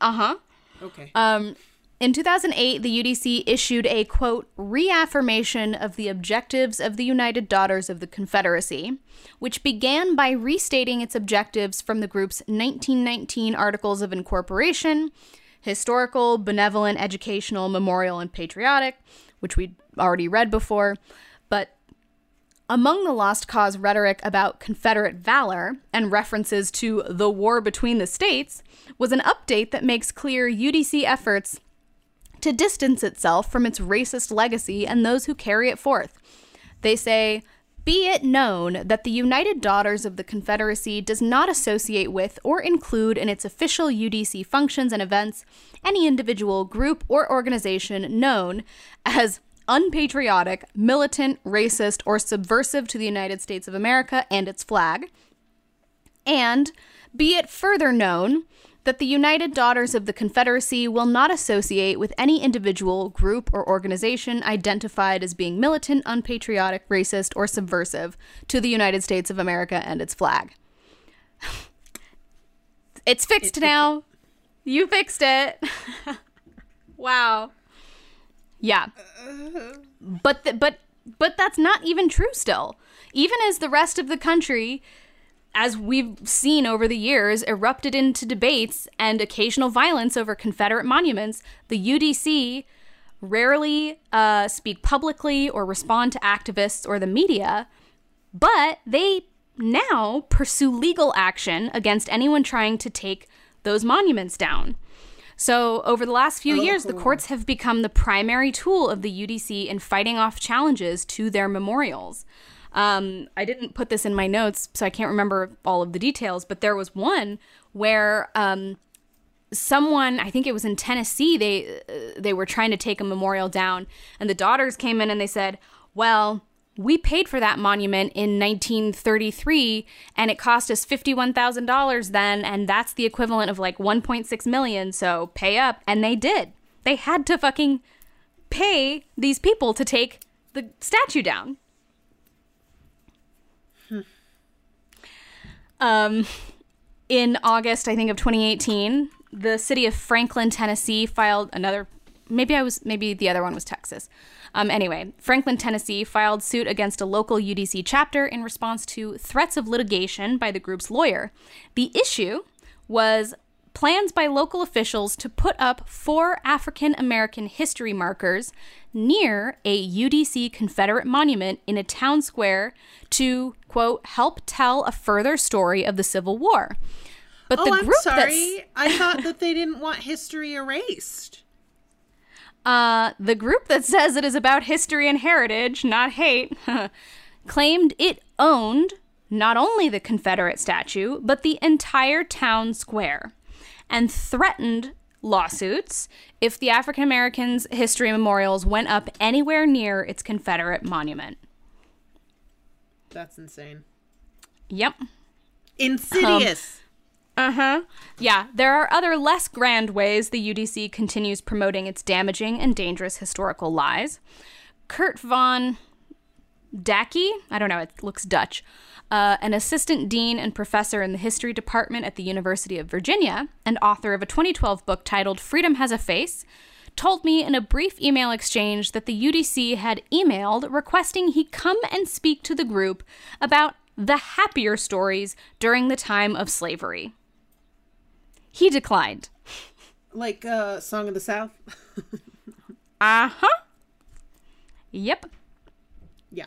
Uh-huh. Okay. Um, in 2008, the UDC issued a quote reaffirmation of the objectives of the United Daughters of the Confederacy, which began by restating its objectives from the group's 1919 Articles of Incorporation historical, benevolent, educational, memorial, and patriotic, which we'd already read before. But among the Lost Cause rhetoric about Confederate valor and references to the war between the states was an update that makes clear UDC efforts to distance itself from its racist legacy and those who carry it forth. They say, be it known that the United Daughters of the Confederacy does not associate with or include in its official UDC functions and events any individual, group, or organization known as unpatriotic, militant, racist, or subversive to the United States of America and its flag. And be it further known that the United Daughters of the Confederacy will not associate with any individual, group, or organization identified as being militant, unpatriotic, racist, or subversive to the United States of America and its flag. it's fixed now. You fixed it. wow. Yeah. Uh-huh. But th- but but that's not even true still. Even as the rest of the country as we've seen over the years, erupted into debates and occasional violence over Confederate monuments, the UDC rarely uh, speak publicly or respond to activists or the media, but they now pursue legal action against anyone trying to take those monuments down. So, over the last few years, the courts have become the primary tool of the UDC in fighting off challenges to their memorials. Um, I didn't put this in my notes, so I can't remember all of the details, but there was one where um, someone, I think it was in Tennessee, they uh, they were trying to take a memorial down, and the daughters came in and they said, "Well." We paid for that monument in 1933 and it cost us $51,000 then and that's the equivalent of like 1.6 million so pay up and they did. They had to fucking pay these people to take the statue down. Um, in August, I think of 2018, the city of Franklin, Tennessee, filed another. Maybe I was. Maybe the other one was Texas. Um, anyway, Franklin, Tennessee, filed suit against a local UDC chapter in response to threats of litigation by the group's lawyer. The issue was plans by local officials to put up four African American history markers near a UDC Confederate monument in a town square to, quote, help tell a further story of the Civil War. But Oh, the I'm group sorry. I thought that they didn't want history erased. uh, the group that says it is about history and heritage, not hate, claimed it owned not only the Confederate statue, but the entire town square, and threatened lawsuits if the African Americans' history memorials went up anywhere near its Confederate monument. That's insane. Yep. Insidious. Uh huh. Yeah, there are other less grand ways the UDC continues promoting its damaging and dangerous historical lies. Kurt von Daacke, I don't know, it looks Dutch, uh, an assistant dean and professor in the history department at the University of Virginia, and author of a 2012 book titled Freedom Has a Face, told me in a brief email exchange that the UDC had emailed requesting he come and speak to the group about the happier stories during the time of slavery. He declined. like uh Song of the South. Uh huh. Yep. yeah.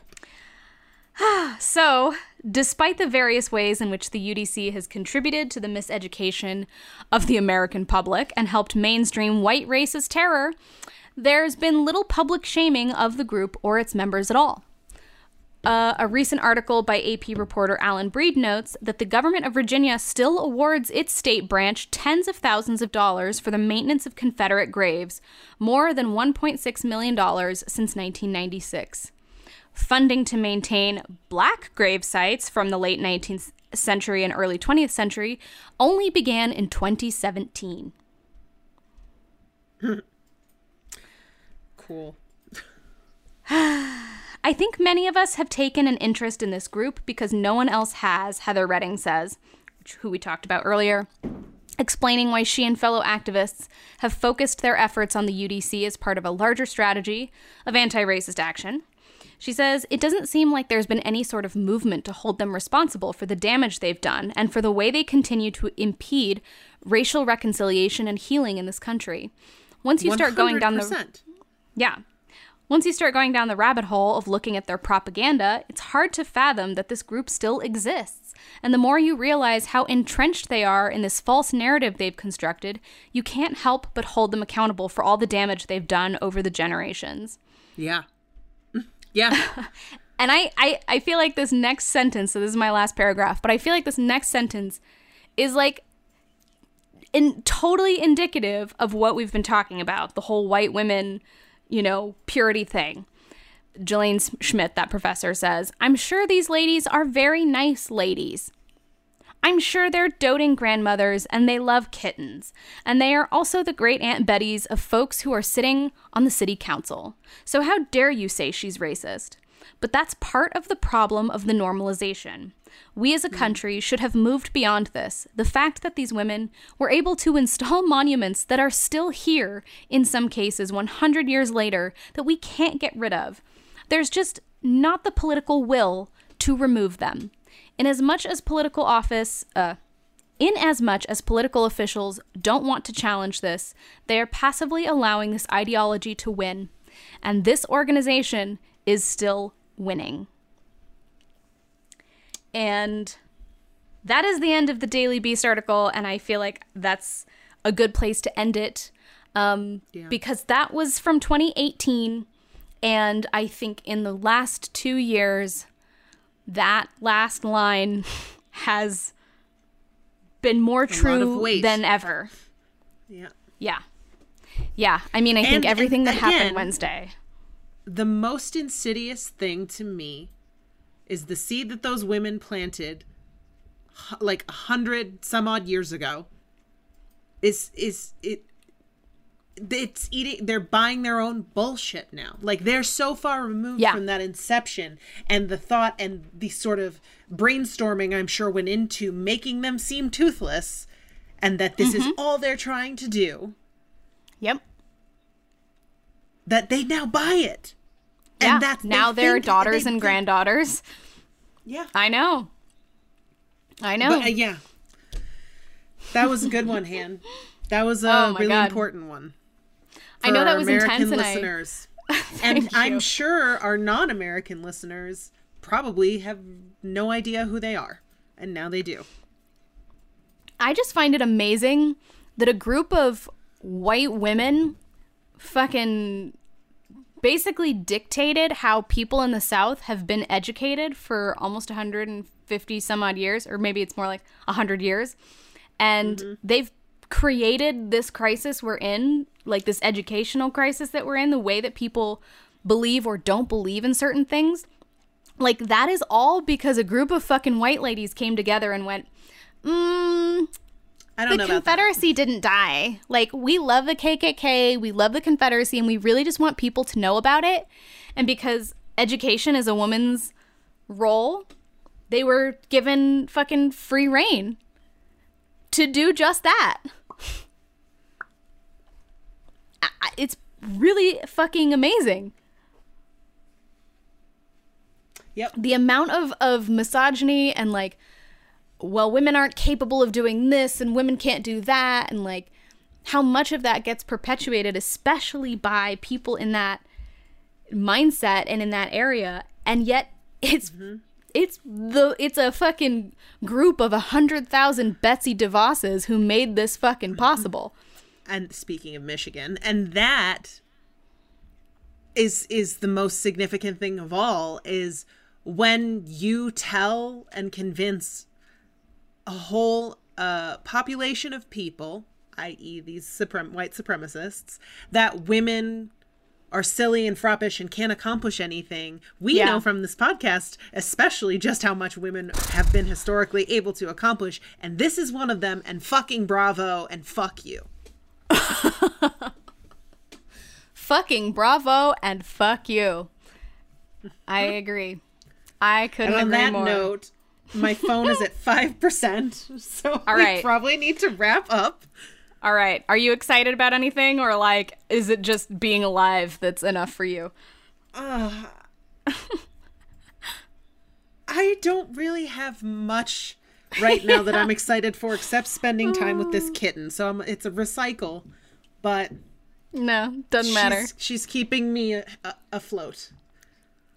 So, despite the various ways in which the UDC has contributed to the miseducation of the American public and helped mainstream white racist terror, there's been little public shaming of the group or its members at all. Uh, a recent article by AP reporter Allen Breed notes that the government of Virginia still awards its state branch tens of thousands of dollars for the maintenance of Confederate graves, more than $1.6 million since 1996. Funding to maintain black grave sites from the late 19th century and early 20th century only began in 2017. Cool. I think many of us have taken an interest in this group because no one else has, Heather Redding says, which- who we talked about earlier, explaining why she and fellow activists have focused their efforts on the UDC as part of a larger strategy of anti racist action. She says, It doesn't seem like there's been any sort of movement to hold them responsible for the damage they've done and for the way they continue to impede racial reconciliation and healing in this country. Once you start going down the yeah. Once you start going down the rabbit hole of looking at their propaganda, it's hard to fathom that this group still exists. And the more you realize how entrenched they are in this false narrative they've constructed, you can't help but hold them accountable for all the damage they've done over the generations. Yeah. Yeah. And I, I, I feel like this next sentence, so this is my last paragraph, but I feel like this next sentence is like in totally indicative of what we've been talking about, the whole white women, you know, purity thing. Jalane Schmidt, that professor, says, I'm sure these ladies are very nice ladies. I'm sure they're doting grandmothers and they love kittens. And they are also the great Aunt Bettys of folks who are sitting on the city council. So how dare you say she's racist? But that's part of the problem of the normalization. We as a mm. country should have moved beyond this. The fact that these women were able to install monuments that are still here, in some cases 100 years later, that we can't get rid of. There's just not the political will to remove them. In as much as political office, uh, in as much as political officials don't want to challenge this, they are passively allowing this ideology to win. And this organization is still winning. And that is the end of the Daily Beast article, and I feel like that's a good place to end it um, because that was from 2018. And I think in the last two years, that last line has been more of true than ever. yeah. Yeah. Yeah. I mean, I think everything and that happened Wednesday. The most insidious thing to me is the seed that those women planted like a hundred some odd years ago is is it it's eating they're buying their own bullshit now like they're so far removed Yeah. from that inception and the thought and the sort of brainstorming i'm sure went into making them seem toothless and that this is all they're trying to do Yep. that they now buy it Yeah. and that's now they're think- daughters they and granddaughters. yeah I know. I know. But uh, yeah. That was a good one, Han. That was a Oh really God. important one. I know that was American intense, and I- listeners. and I'm sure our non-American listeners probably have no idea who they are, and now they do. I just find it amazing that a group of white women fucking basically dictated how people in the South have been educated for almost 150 some odd years, or maybe it's more like 100 years. And mm-hmm. they've created this crisis we're in, like this educational crisis that we're in, the way that people believe or don't believe in certain things. Like, that is all because a group of fucking white ladies came together and went, mm, I don't the know about that. Confederacy didn't die. Like we love the KKK, we love the Confederacy, and we really just want people to know about it. And because education is a woman's role, they were given fucking free reign to do just that. It's really fucking amazing. Yep. the amount of of misogyny and like well women aren't capable of doing this and women can't do that and like how much of that gets perpetuated especially by people in that mindset and in that area and yet it's mm-hmm. it's the it's a fucking group of a hundred thousand Betsy DeVosses who made this fucking possible. And speaking of Michigan, and that is is the most significant thing of all is when you tell and convince a whole uh, population of people, i.e., these suprem- white supremacists, that women are silly and froppish and can't accomplish anything. We Yeah. know from this podcast, especially just how much women have been historically able to accomplish, and this is one of them. And fucking bravo and fuck you. Fucking bravo and fuck you. I agree. I couldn't And on agree that more. note, my phone is at five percent, so All we probably need to wrap up. All right. Are you excited about anything or like is it just being alive that's enough for you? I don't really have much right now that I'm excited for, except spending time with this kitten. So I'm, it's a recycle, but No, doesn't matter. she's, she's keeping me a, a, afloat.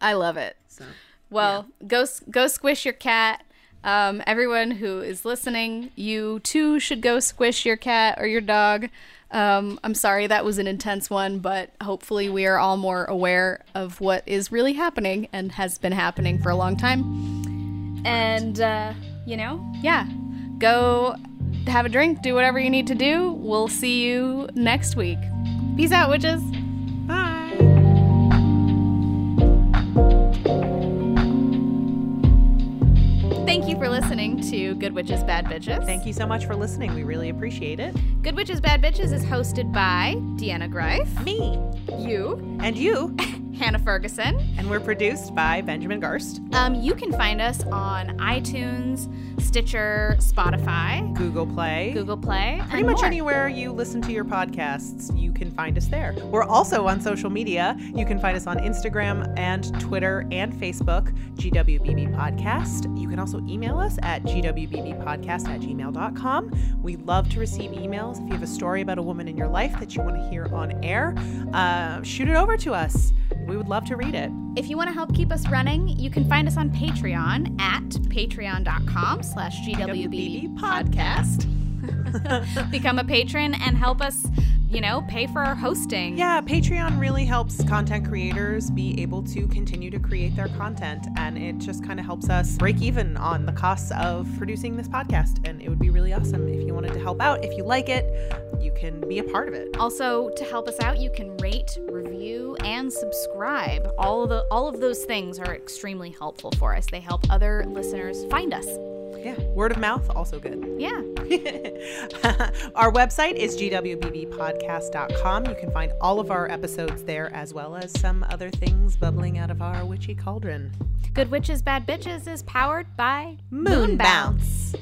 I love it. So Well, go go squish your cat. Um, everyone who is listening, you too should go squish your cat or your dog. Um, I'm sorry that was an intense one, but hopefully we are all more aware of what is really happening and has been happening for a long time. And uh, you know, yeah, go have a drink, do whatever you need to do. We'll see you next week. Peace out, witches. bye. Thank you for listening to Good Witches Bad Bitches. Thank you so much for listening. We really appreciate it. Good Witches Bad Bitches is hosted by Deanna Greif, Me you, and you. Hannah Ferguson. And we're produced by Benjamin Garst, Um, you can find us on iTunes, Stitcher, Spotify, Google Play. Google Play, Pretty much anywhere you listen to your podcasts, you can find us there. We're also on social media. You can find us on Instagram and Twitter and Facebook, GWBB Podcast. You can also email us at gwbbpodcast at gmail.com. We love to receive emails. If you have a story about a woman in your life that you want to hear on air, uh, shoot it over to us. We would love to read it. If you want to help keep us running, you can find us on Patreon at patreon.com slash GWBB podcast. Become a patron and help us, you know, pay for our hosting. Yeah, Patreon really helps content creators be able to continue to create their content, and it just kind of helps us break even on the costs of producing this podcast. And it would be really awesome if you wanted to help out. If you like it, you can be a part of it. Also, to help us out, you can rate, review, and subscribe. All of the all of those things are extremely helpful for us. They help other listeners find us. Yeah, word of mouth also good. Yeah. our website is gwbbpodcast.com. You can find all of our episodes there, as well as some other things bubbling out of our witchy cauldron. Good Witches Bad Bitches is powered by Moon Bounce.